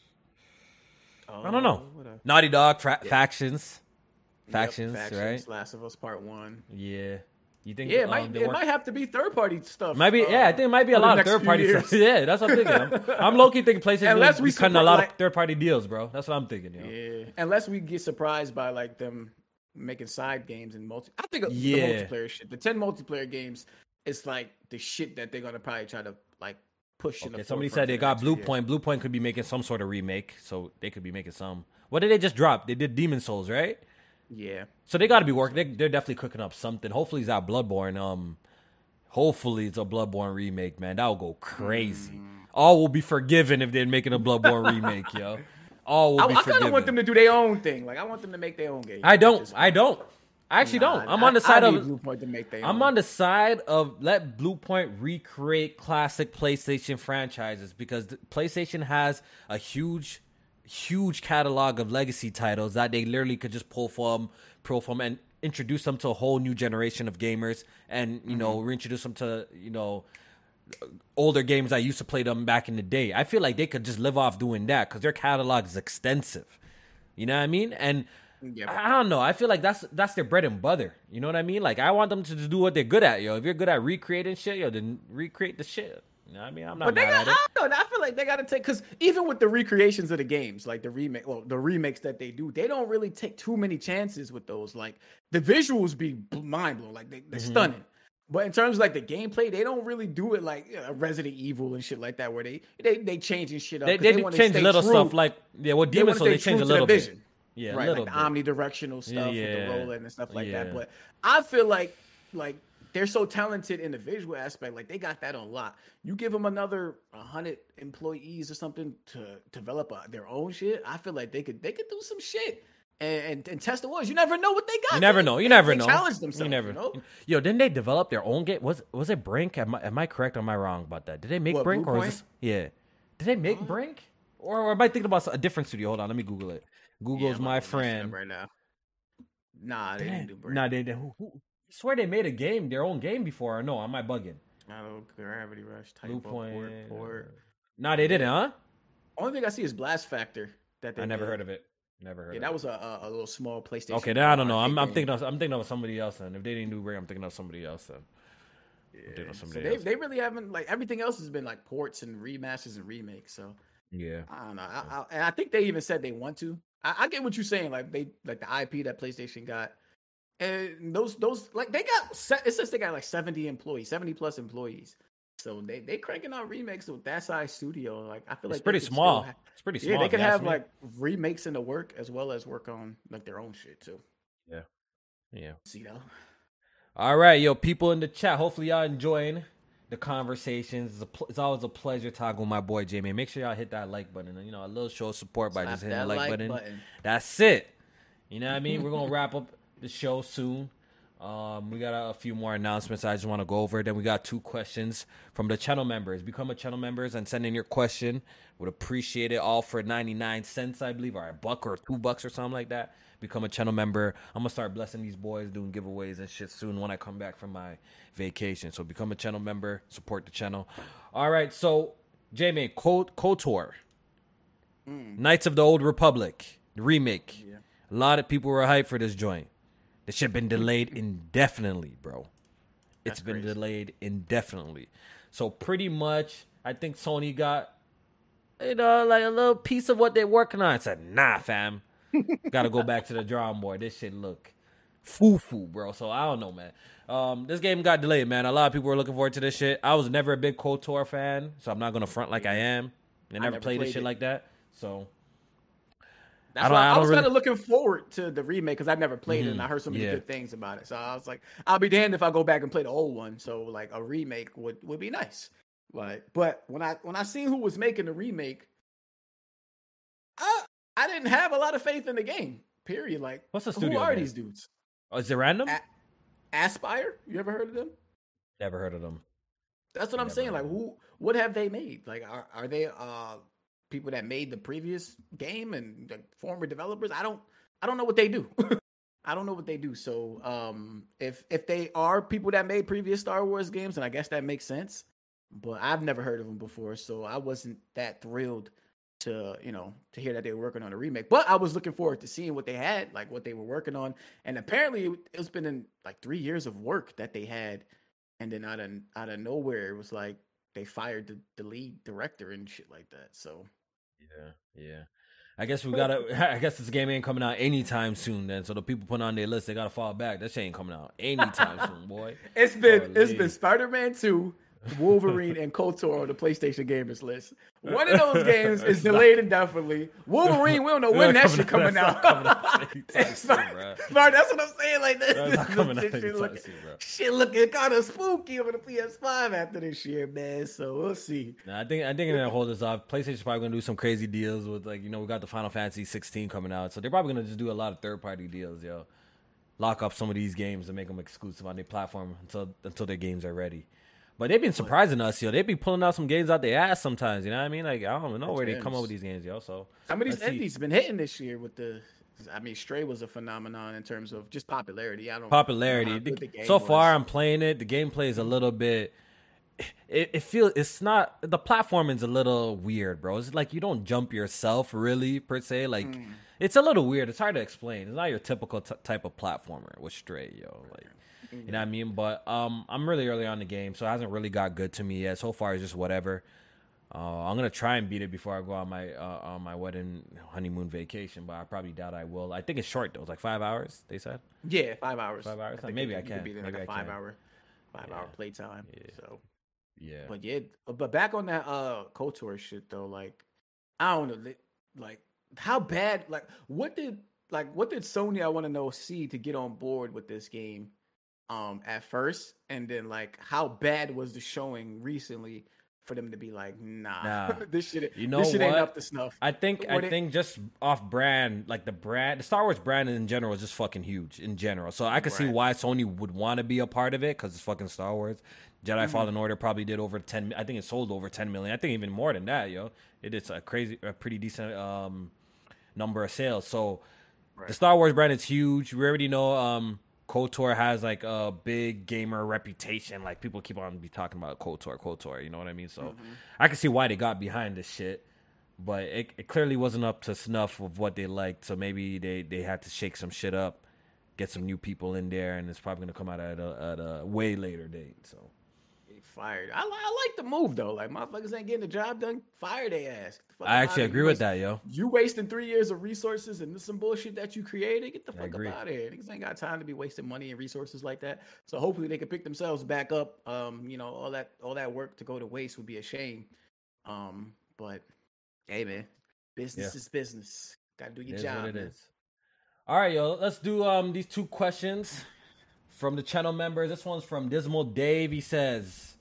Uh, I don't know. Naughty Dog fra- yeah. factions. Factions, yep, factions, right? Last of Us Part One. Yeah. You think? Yeah, it, might, it might have to be third party stuff. Might be. Uh, yeah, I think it might be a lot of third party stuff. yeah, that's what I'm thinking. I'm, I'm low key thinking PlayStation Unless we cutting a lot like, of third party deals, bro. That's what I'm thinking. Know? Yeah, unless we get surprised by like them making side games and multi. I think yeah. the multiplayer shit, the ten multiplayer games, it's like the shit that they're gonna probably try to like push. Okay, somebody said they got Bluepoint. Blue Point could be making some sort of remake, so they could be making some. What did they just drop? They did Demon's Souls, right? Yeah. So they got to be working. They, they're definitely cooking up something. Hopefully, it's that Bloodborne. Um, hopefully it's a Bloodborne remake, man. That will go crazy. Mm. All will be forgiven if they're making a Bloodborne remake, yo. All will I, be I kind of want them to do their own thing. Like I want them to make their own game. I don't. I don't. I actually nah, don't. I'm on the side I of Bluepoint to make their I'm own. on the side of let Bluepoint recreate classic PlayStation franchises because PlayStation has a huge huge catalog of legacy titles that they literally could just pull from, pull from, and introduce them to a whole new generation of gamers, and you mm-hmm. know reintroduce them to you know older games I used to play them back in the day. I feel like they could just live off doing that because their catalog is extensive. You know what I mean? And yep. I don't know. I feel like that's that's their bread and butter. You know what I mean? Like I want them to do what they're good at, yo. If you're good at recreating shit, yo, then recreate the shit. You know I mean, I'm not. But they got, I don't know. I feel like they got to take because even with the recreations of the games, like the remake, well, the remakes that they do, they don't really take too many chances with those. Like the visuals be mind blowing, like they, are mm-hmm. stunning. But in terms of like the gameplay, they don't really do it like you know, Resident Evil and shit like that, where they they they changing shit up. They, they, they change little true. stuff, like yeah, what Demon's Souls they change a little bit. Vision. Yeah, right, like the omnidirectional stuff yeah, with the roller and stuff like yeah. that. But I feel like like they're so talented in the visual aspect. Like they got that on lock. You give them another hundred employees or something to develop a, their own shit. I feel like they could they could do some shit. And, and, and test the waters. You never know what they got. You never know. You never know. Challenge themselves. You never you know. Yo, didn't they develop their own game? Was was it Brink? Am I, am I correct? Or am I wrong about that? Did they make what, Brink or this, yeah? Did they make uh, Brink? Or, or am I thinking about a different studio? Hold on, let me Google it. Google's yeah, my friend right now. Nah, they didn't do Brink. Nah, they did. Who, who, swear they made a game, their own game before. Or no, am I bugging? No, Gravity Rush, Type Point. Port, uh, port. No, they didn't, huh? Only thing I see is Blast Factor. That I never did. heard of it. Never heard. Yeah, that was a, a, little small PlayStation. Okay, then I don't know. I'm, I'm thinking of I'm thinking of somebody else. And if they didn't do great, I'm thinking of somebody else. Then. Yeah. So they else. they really haven't like everything else has been like ports and remasters and remakes. So yeah, I don't know. I, I, and I think they even said they want to. I, I, get what you're saying. Like they like the IP that PlayStation got and those those like they got it says they got like 70 employees 70 plus employees. So they they cranking out remakes with that size studio. Like i feel like it's like pretty small. have, it's pretty small yeah they could have like remakes in the work as well as work on like their own shit too. Yeah. Yeah. See though. All right yo people in the chat hopefully y'all enjoying the conversations. It's, pl- it's, always a pleasure talking with my boy jamie make sure y'all hit that like button and you know a little show of support by Slap just hitting the like, like button. button. That's it. You know what i mean? We're gonna wrap up the show soon. Um, we got a, a, few more announcements I just want to go over. Then we got two questions from the channel members. Become a channel members and send in your question. Would appreciate it all for 99 cents, I believe, or a buck or two bucks or something like that. Become a channel member. I'm gonna start blessing these boys, doing giveaways and shit soon when I come back from my vacation. So become a channel member, support the channel. All right, so Jamie, KOTOR, mm. Knights of the Old Republic, remake. Yeah. A lot of people were hyped for this joint. This shit been delayed indefinitely, bro. It's been crazy. delayed indefinitely. So pretty much, I think Sony got you know like a little piece of what they're working on. I said, nah, fam, got to go back to the drawing board. This shit look foo foo, bro. So I don't know, man. Um, this game got delayed, man. A lot of people were looking forward to this shit. I was never a big KOTOR fan, so I'm not gonna front like I am. I never, I never played, played this shit like that. So that's I why I, I was really... kind of looking forward to the remake because I've never played mm-hmm. it and mm-hmm. I heard so many yeah. good things about it. So I was like, I'll be damned if I go back and play the old one. So like a remake would would be nice. Like, but when I when I seen who was making the remake, I I didn't have a lot of faith in the game. Period. Like, what's the studio? Who are these dudes? Oh, is it random? A- Aspyr. You ever heard of them? Never heard of them. That's what I'm saying. Like, who? What have they made? Like, are are they uh people that made the previous game and former developers. I don't I don't know what they do. I don't know what they do. So um, if if they are people that made previous Star Wars games, and I guess that makes sense. But I've never heard of them before, so I wasn't that thrilled to you know to hear that they were working on a remake. But I was looking forward to seeing what they had, like what they were working on. And apparently, it's been in like three years of work that they had, and then out of out of nowhere, it was like they fired the, the lead director and shit like that. So yeah, yeah. I guess we gotta. I guess this game ain't coming out anytime soon. Then, so the people put on their list, they gotta fall back. That shit ain't coming out anytime soon, boy. It's been it's been Spider Man two, Wolverine and KOTOR on the PlayStation gamers list. One of those games is delayed indefinitely. Wolverine, we don't know when that shit coming out. Coming out that's what I'm saying. Like this, this shit, look, shit looking kind of spooky over the PS5 after this year, man. So we'll see. Nah, I think I think they're gonna hold this off. PlayStation's probably gonna do some crazy deals with like you know we got the Final Fantasy 16 coming out, so they're probably gonna just do a lot of third party deals, yo. Lock up some of these games and make them exclusive on their platform until until their games are ready. But they've been surprising us, yo. They be pulling out some games out their ass sometimes. You know what I mean? Like I don't know where they come up with these games, yo. So some of these indies been hitting this year with the. I mean, Stray was a phenomenon in terms of just popularity. I don't popularity. The, so was. far, I'm playing it. The gameplay is a little bit. It, it feels it's not the platform is a little weird, bro. It's like you don't jump yourself really per se. Like mm. it's a little weird. It's hard to explain. It's not your typical t- type of platformer with Stray, yo. Like Mm-hmm. You know what I mean? But um, I'm really early on the game, so it hasn't really got good to me yet. So far, it's just whatever. Uh, I'm gonna try and beat it before I go on my uh, on my wedding honeymoon vacation, but I probably doubt I will. I think it's short though. It's like five hours. They said. Yeah, five hours. Five hours. I maybe I can. Be there maybe like a five hour, five yeah. hour playtime. Yeah. So. Yeah. But yeah, but back on that uh KOTOR shit though, like I don't know, like how bad, like what did like what did Sony I want to know see to get on board with this game? Um at first and then like how bad was the showing recently for them to be like nah, nah. this shit you know this shit what? ain't up to snuff i think what i it, think just off brand like the brand the star wars brand in general is just fucking huge in general so i could see why sony would want to be a part of it because it's fucking star wars jedi mm-hmm. fallen order probably did over 10 i think it sold over 10 million i think even more than that yo it is a crazy a pretty decent um number of sales so right. the star wars brand is huge we already know um KOTOR has like a big gamer reputation. Like people keep on be talking about KOTOR, KOTOR. You know what I mean? So mm-hmm. I can see why they got behind this shit, but it, it, clearly wasn't up to snuff of what they liked. So maybe they they had to shake some shit up, get some new people in there, and it's probably gonna come out at a, at a way later date. So fired. I, I like the move though. Like motherfuckers ain't getting the job done. Fire they ass. The I actually agree with that, yo. You wasting three years of resources and this some bullshit that you created. Get the fuck up out of here. Niggas ain't got time to be wasting money and resources like that. So hopefully they can pick themselves back up. Um, you know, all that all that work to go to waste would be a shame. Um, but hey man, business yeah. is business. Gotta do your it job. What it man. is. All right, yo. Let's do um these two questions from the channel members. This one's from Dismal Dave. He says.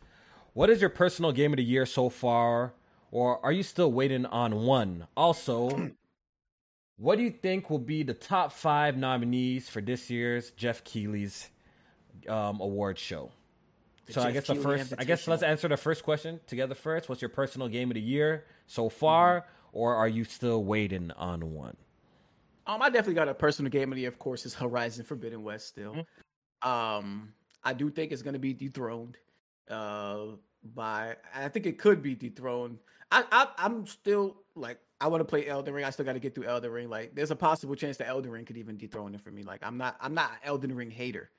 What is your personal game of the year so far, or are you still waiting on one? Also, what do you think will be the top five nominees for this year's Geoff Keighley's um, award show? The so Geoff I guess the first, I guess let's answer the first question together first. What's your personal game of the year so far, mm-hmm. or are you still waiting on one? Um, I definitely got a personal game of the year. Of course, is Horizon Forbidden West. Still, mm-hmm. um, I do think it's going to be dethroned uh, by I think it could be dethroned. I, I am still like I want to play Elden Ring. I still got to get through Elden Ring. Like there's a possible chance that Elden Ring could even dethrone it for me. Like I'm not I'm not Elden Ring hater.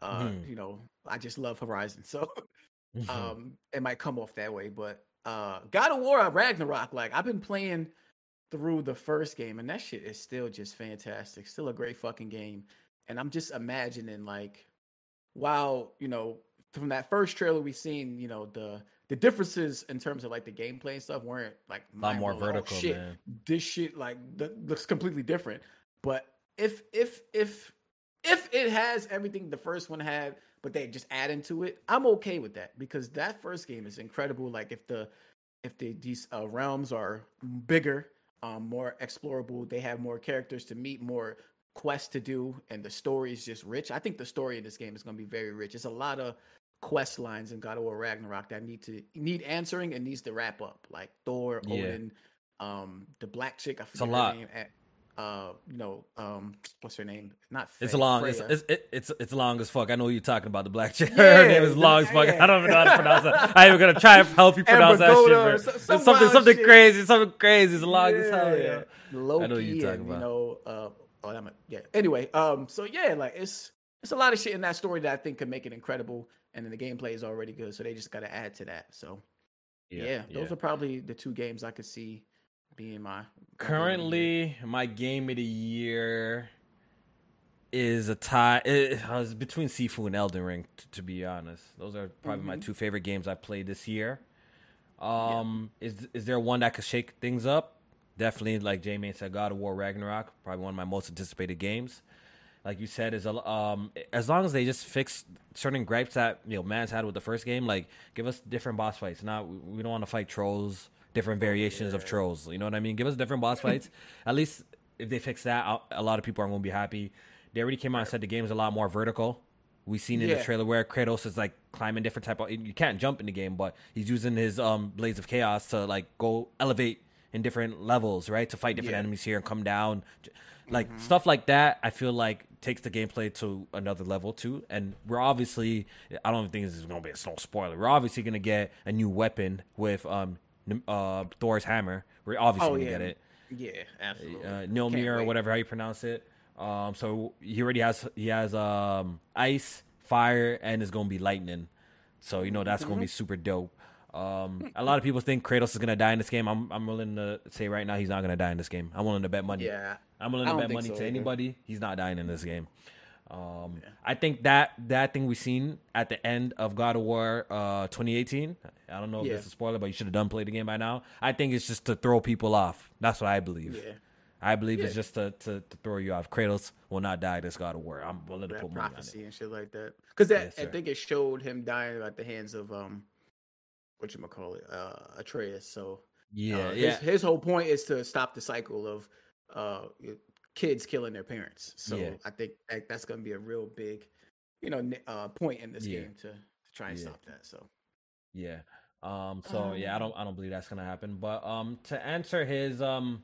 Uh, mm-hmm. you know, I just love Horizon. So mm-hmm. um it might come off that way, but uh God of War Ragnarok like I've been playing through the first game and that shit is still just fantastic. Still a great fucking game. And I'm just imagining like while, you know, from that first trailer we seen, you know, the the differences in terms of like the gameplay and stuff weren't like a lot more vertical. Oh, shit, man. This shit like the, looks completely different. But if if if if it has everything the first one had, but they just add into it, I'm okay with that because that first game is incredible. Like if the if the these uh, realms are bigger, um, more explorable, they have more characters to meet, more quests to do, and the story is just rich. I think the story of this game is going to be very rich. It's a lot of quest lines in God of War Ragnarok that need to need answering and needs to wrap up, like Thor, yeah. Odin, um, the black chick. I forget it's a lot. Name, at, uh, you know, um, what's her name? Not Faye, it's long. It's, it's it's it's long as fuck. I know you're talking about the black chick. Yeah, her name is long as fuck. Yeah. I don't even know how to pronounce it. I am gonna try to help you pronounce that shit. Some, some something something shit. crazy. Something crazy. It's long yeah. as hell. Yeah. Low I know you're talking and, about. You know, uh, oh, I'm a, yeah. Anyway, um, so yeah, like it's it's a lot of shit in that story that I think could make it incredible, and then the gameplay is already good, so they just got to add to that. So yeah, yeah those yeah. are probably the two games I could see being my, currently my game of the year is a tie. It was between Sifu and Elden Ring. T- to be honest, those are probably mm-hmm. my two favorite games I played this year. Um, yeah. is is there one that could shake things up? Definitely, like J said, God of War Ragnarok, probably one of my most anticipated games like you said, is a um as long as they just fix certain gripes that you know man's had with the first game, like give us different boss fights. Not we don't want to fight trolls, different variations yeah. of trolls. You know what I mean? Give us different boss fights. At least if they fix that, a lot of people are going to be happy. They already came out and said the game is a lot more vertical. We've seen in yeah. the trailer where Kratos is like climbing different type of. You can't jump in the game, but he's using his um blades of chaos to like go elevate in different levels, right? To fight different yeah. enemies here and come down, like mm-hmm. stuff like that. I feel like takes the gameplay to another level too. And we're obviously, I don't think this is going to be a small spoiler. We're obviously going to get a new weapon with um uh Thor's hammer. We're obviously oh, going to yeah. get it. Yeah, absolutely. Uh, Mjolnir or whatever how you pronounce it. Um, so he already has he has um ice, fire, and it's going to be lightning. So you know that's mm-hmm. going to be super dope. Um, a lot of people think Kratos is gonna die in this game. I'm I'm willing to say right now he's not gonna die in this game. I'm willing to bet money. Yeah, I'm willing to bet money so, to either. anybody. He's not dying in this game. Um, yeah. I think that that thing we seen at the end of God of War uh, 2018. I don't know if yeah. is a spoiler, but you should have done play the game by now. I think it's just to throw people off. That's what I believe. Yeah. I believe yeah. it's just to, to, to, throw you off. Kratos will not die this God of War. I'm willing to that put money prophecy and shit like that. Because that yes, I think it showed him dying at the hands of um, what you call it, uh, Atreus. So yeah, uh, his, yeah. His whole point is to stop the cycle of uh, kids killing their parents. So yeah. I think that, that's going to be a real big, you know, uh, point in this yeah. game to, to try and yeah. stop that. So yeah. Um. So um, yeah, I don't. I don't believe that's gonna happen. But um, to answer his um,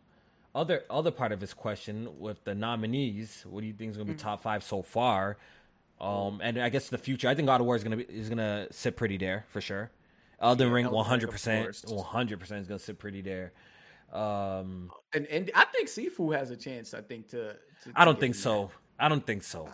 other other part of his question with the nominees, what do you think is gonna be mm-hmm. top five so far? Um, and I guess the future. I think God of War is gonna be is gonna sit pretty there for sure. Elden Ring, one hundred percent, one hundred percent is gonna sit pretty there. Um, and and I think Sifu has a chance. I think to. to I don't think so. That. I don't think so.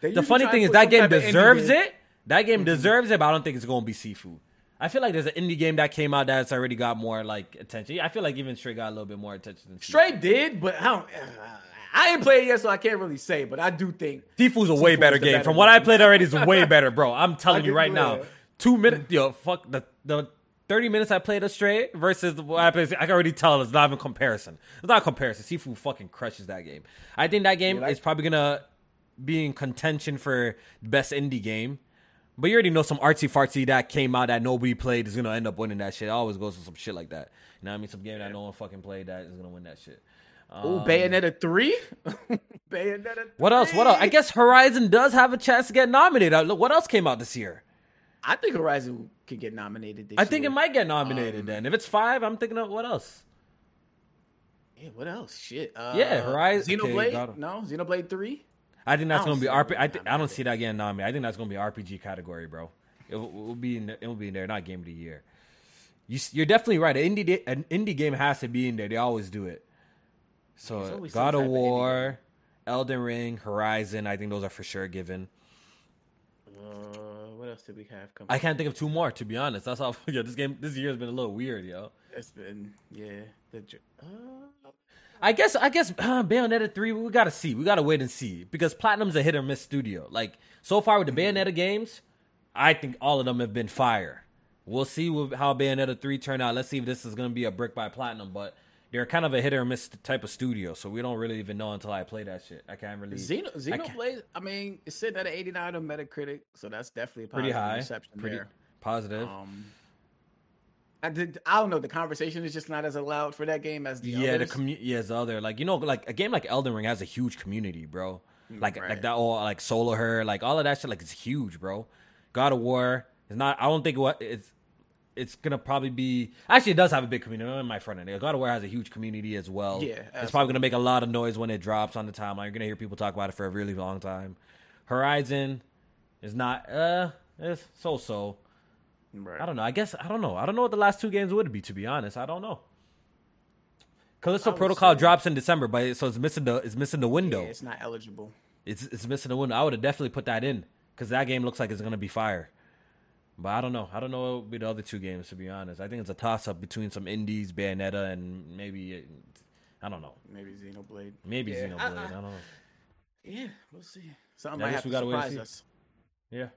The funny thing is that game deserves it. That game mm-hmm. deserves it, but I don't think it's gonna be Sifu. I feel like there's an indie game that came out that's already got more like attention. I feel like even Stray got a little bit more attention than Stray did, but I don't. Uh, I ain't played it yet, so I can't really say. But I do think Sifu's a way better game. Better From what I played already, is way better, bro. I'm telling you right now. Two minutes, yo, fuck the the 30 minutes I played Astray versus what I played, I can already tell it's not even comparison. It's not comparison. Sifu fucking crushes that game. I think that game like- is probably gonna be in contention for best indie game. But you already know some artsy fartsy that came out that nobody played is gonna end up winning that shit. It always goes to some shit like that. You know what I mean? Some game that no one fucking played that is gonna win that shit. Um, oh, Bayonetta three. Bayonetta. 3. What else? What else? I guess Horizon does have a chance to get nominated. What else came out this year? I think Horizon could get nominated. I think year. it might get nominated um, then. If it's five, I'm thinking of what else. Yeah, what else? Shit. Uh, yeah, Horizon. Xenoblade. Okay, no, Xenoblade Three. I think that's I gonna be RP. I, th- I don't see that getting nominated. I think that's gonna be RPG category, bro. It will, it will be in. it will be in there. Not game of the year. You, you're definitely right. An indie an indie game has to be in there. They always do it. So God of War, Elden Ring, Horizon. I think those are for sure given. Uh, what else we have coming? I can't think of two more to be honest. That's how. Yeah, this game this year has been a little weird, yo. It's been yeah. The, uh, I guess I guess uh, Bayonetta three. We gotta see. We gotta wait and see because Platinum's a hit or miss studio. Like so far with the mm-hmm. Bayonetta games, I think all of them have been fire. We'll see how Bayonetta three turn out. Let's see if this is gonna be a brick by Platinum, but they're kind of a hit or miss type of studio, so we don't really even know until I play that shit. I can't really. Xeno, Xenoblade, I, I mean, it's sitting at an 89 on Metacritic, so that's definitely a pretty high, reception pretty there. positive. Um, I did. I don't know. The conversation is just not as allowed for that game as the yeah, others. the community. Yeah, as the other like you know, like a game like Elden Ring has a huge community, bro. Mm, like right. like that all like solo her like all of that shit, like it's huge, bro. God of War is not. I don't think what it's it's gonna probably be actually it does have a big community in my front end. God of War has a huge community as well. Yeah, absolutely. it's probably gonna make a lot of noise when it drops on the timeline. You're gonna hear people talk about it for a really long time. Horizon is not uh it's so so. Right. I don't know. I guess I don't know. I don't know what the last two games would be to be honest. I don't know. Callisto Protocol say, drops in December, but so it's missing the it's missing the window. Yeah, it's not eligible. It's it's missing the window. I would have definitely put that in because that game looks like it's gonna be fire. But I don't know. I don't know what would be the other two games to be honest. I think it's a toss up between some indies, Bayonetta, and maybe I don't know. Maybe Xenoblade. Maybe yeah, Xenoblade. I, I, I, don't know. Yeah, we'll see. Something yeah, might have to surprise us. Yeah.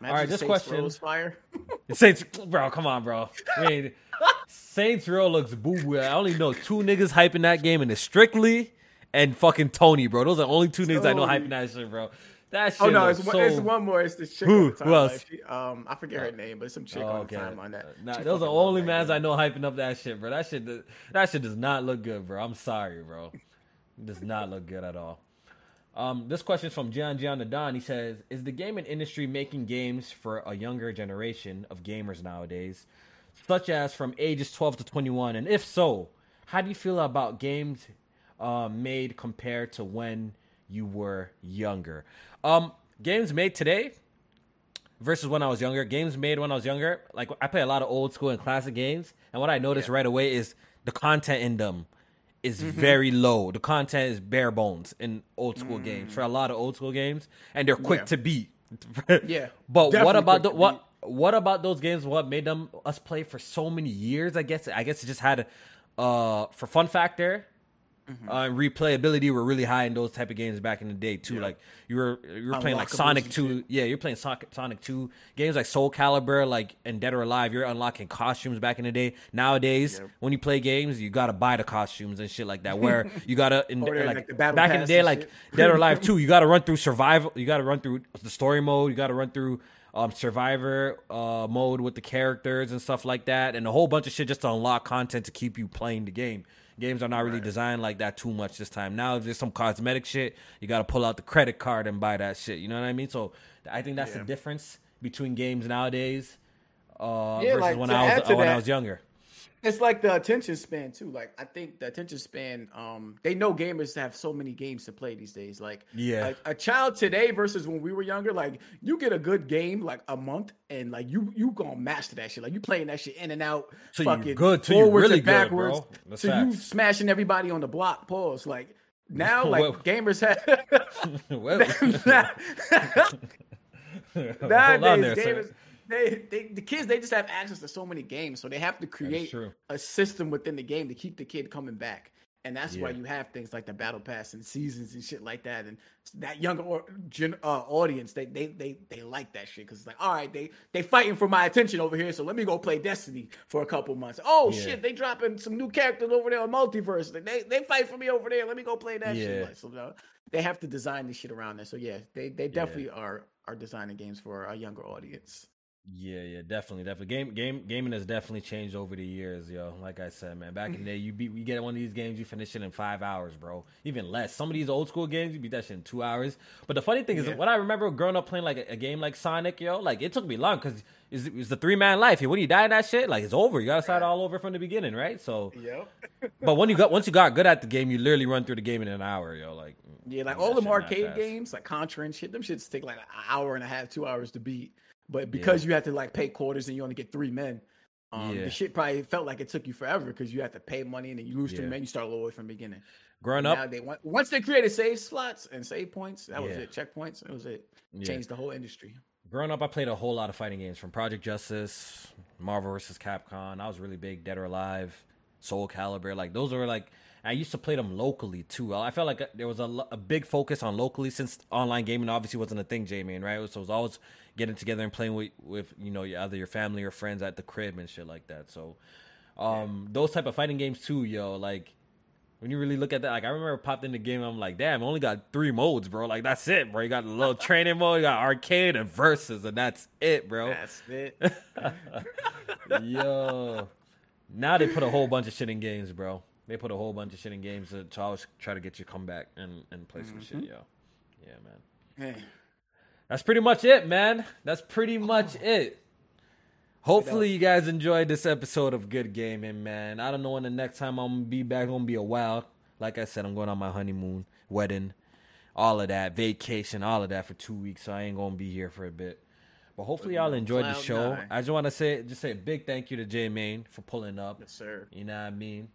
Imagine All right, this Saints question. Rose fire. Saints, bro, come on, bro. I mean, Saints Row looks boo boo. I only know two niggas hyping that game, and it's Strictly and fucking Tony, bro. Those are the only two niggas I know hyping that shit, bro. That shit. Oh no, it's, so... it's one more. It's the chick. Who? Who else? She, um, I forget her name, but it's some chick oh, okay. on the timeline that. Nah, those are only mans I know hyping up that shit, bro. That shit, that shit does not look good, bro. I'm sorry, bro. It does not look good at all. Um, this question is from John the Don. He says, "Is the gaming industry making games for a younger generation of gamers nowadays, such as from ages 12 to 21? And if so, how do you feel about games uh, made compared to when you were younger?" Um, games made today versus when I was younger. Games made when I was younger, like I play a lot of old school and classic games, and what I noticed yeah. right away is the content in them is mm-hmm. very low. The content is bare bones in old school mm. games for a lot of old school games, and they're quick yeah. to beat. yeah, but what about the what? What about those games? What made them us play for so many years? I guess I guess it just had, uh, for fun factor Mm-hmm. Uh, replayability were really high in those type of games back in the day too. Yeah. Like you were you were playing like Sonic Two, yeah, you're playing Sonic, Sonic Two games like Soul Calibur, like and Dead or Alive. You're unlocking costumes back in the day. Nowadays, yeah. when you play games, you gotta buy the costumes and shit like that. Where you gotta in, like, like back in the day, like Dead or Alive Two, you gotta run through survival. You gotta run through the story mode. You gotta run through um, survivor uh, mode with the characters and stuff like that, and a whole bunch of shit just to unlock content to keep you playing the game. Games are not really right. designed like that too much this time. Now, if there's some cosmetic shit, you got to pull out the credit card and buy that shit. You know what I mean? So I think that's yeah. the difference between games nowadays uh, yeah, versus like, when I was uh, when I was younger. It's like the attention span too. Like I think the attention span, um, they know gamers have so many games to play these days. Like yeah, a, a, child today versus when we were younger, like you get a good game like a month, and like you you gonna master that shit. Like you playing that shit in and out, so fucking good, so forwards really and backwards. Good, so facts. you smashing everybody on the block. Pause. Like now, like well, gamers have. well. nowadays, there, gamers. They, they the kids they just have access to so many games, so they have to create a system within the game to keep the kid coming back. And that's yeah. why you have things like the battle pass and seasons and shit like that. And that younger or, gen, uh, audience, they, they they they like that shit because it's like, all right, they they fighting for my attention over here, so let me go play Destiny for a couple months. Oh yeah. shit, they dropping some new characters over there on MultiVersus. They they fight for me over there. Let me go play that yeah. shit. Like, so uh, they have to design this shit around there. So yeah, they they definitely are are designing games for a younger audience. Yeah, yeah, definitely, definitely. Game, game, gaming has definitely changed over the years, yo. Like I said, man, back in the day, you beat, you get one of these games, you finish it in five hours, bro. Even less. Some of these old school games, you beat that shit in two hours. But the funny thing is, yeah. when I remember growing up playing like a, a game like Sonic, yo, like it took me long because it's, it's the three man life. When you die in that shit, like it's over. You gotta start all over from the beginning, right? So, yeah. but when you got once you got good at the game, you literally run through the game in an hour, yo. Like, yeah, like all the arcade games, like Contra and shit, them shits take like an hour and a half, two hours to beat. But because yeah. you had to like pay quarters and you only get three men, um, yeah. the shit probably felt like it took you forever because you had to pay money and then you lose yeah. three men. You start all the way from the beginning. Growing up, they once they created save slots and save points, that was it. Checkpoints, that was it. Changed the whole industry. Growing up, I played a whole lot of fighting games from Project Justice, Marvel vs. Capcom. I was really big. Dead or Alive, Soul Calibur. Like those were like I used to play them locally too. I felt like there was a, a big focus on locally since online gaming obviously wasn't a thing, Jamie, right? So it was always getting together and playing with, with you know either your family or friends at the crib and shit like that. So um, yeah. those type of fighting games too, yo, like when you really look at that, like I remember popped in the game, I'm like, damn, I only got three modes, bro. Like that's it, bro. You got a little training mode, you got arcade and versus, and that's it, bro. That's it. yo. Now they put a whole bunch of shit in games, bro. They put a whole bunch of shit in games to, always try to get you come back and, and play some mm-hmm. shit, yo. Yeah, man. Hey. That's pretty much it, man. That's pretty much it. Hopefully you guys enjoyed this episode of Good Gaming, man. I don't know when the next time I'm gonna be back. Gonna be a while. Like I said, I'm going on my honeymoon, wedding, all of that, vacation, all of that for two weeks. So I ain't gonna be here for a bit. But hopefully y'all enjoyed the show. Nine. I just want to say, just say a big thank you to JMaine for pulling up. Yes, sir. You know what I mean?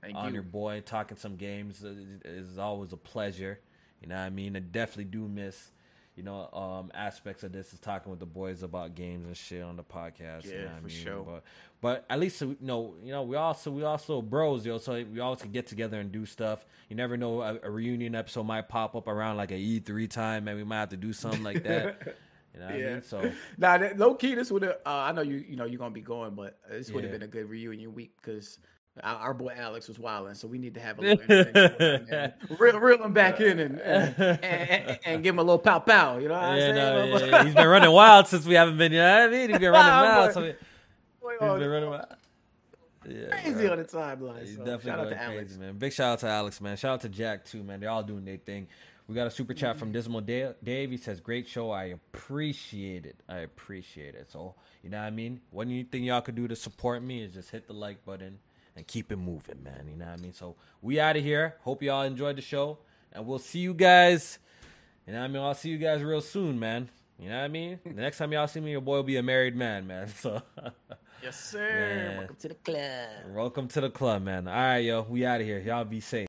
Thank on you. your boy, talking some games is always a pleasure. You know what I mean? I definitely do miss you know, um, aspects of this is talking with the boys about games and shit on the podcast. Yeah, you know for I mean? sure. But but at least you know, you know, we also we also bros, yo. So we always can get together and do stuff. You never know, a, a reunion episode might pop up around like a E three time, and we might have to do something like that. You know yeah. I mean? So now, nah, low key, this would have. Uh, I know you. You know you're gonna be going, but this would have yeah. been a good reunion week because our boy Alex was wilding, so we need to have a little reel, reel him back in and and, and, and, give him a little pow pow. You know what I'm saying? No, yeah, he's been running wild since we haven't been. You know what I mean? He's been running wild. So he's been running wild. Yeah, crazy bro. on the timeline. He's so definitely shout out to crazy, Alex. man. Big shout out to Alex, man. Shout out to Jack too, man. They're all doing their thing. We got a super chat mm-hmm. from Dismal Dave. He says, "Great show. I appreciate it. I appreciate it." So you know what I mean. One thing y'all could do to support me is just hit the like button and keep it moving, man. You know what I mean? So we out of here. Hope y'all enjoyed the show. And we'll see you guys. You know what I mean? I'll see you guys real soon, man. You know what I mean? The next time y'all see me, your boy will be a married man, man. So Yes, sir. Man. Welcome to the club. Welcome to the club, man. All right, yo. We out of here. Y'all be safe.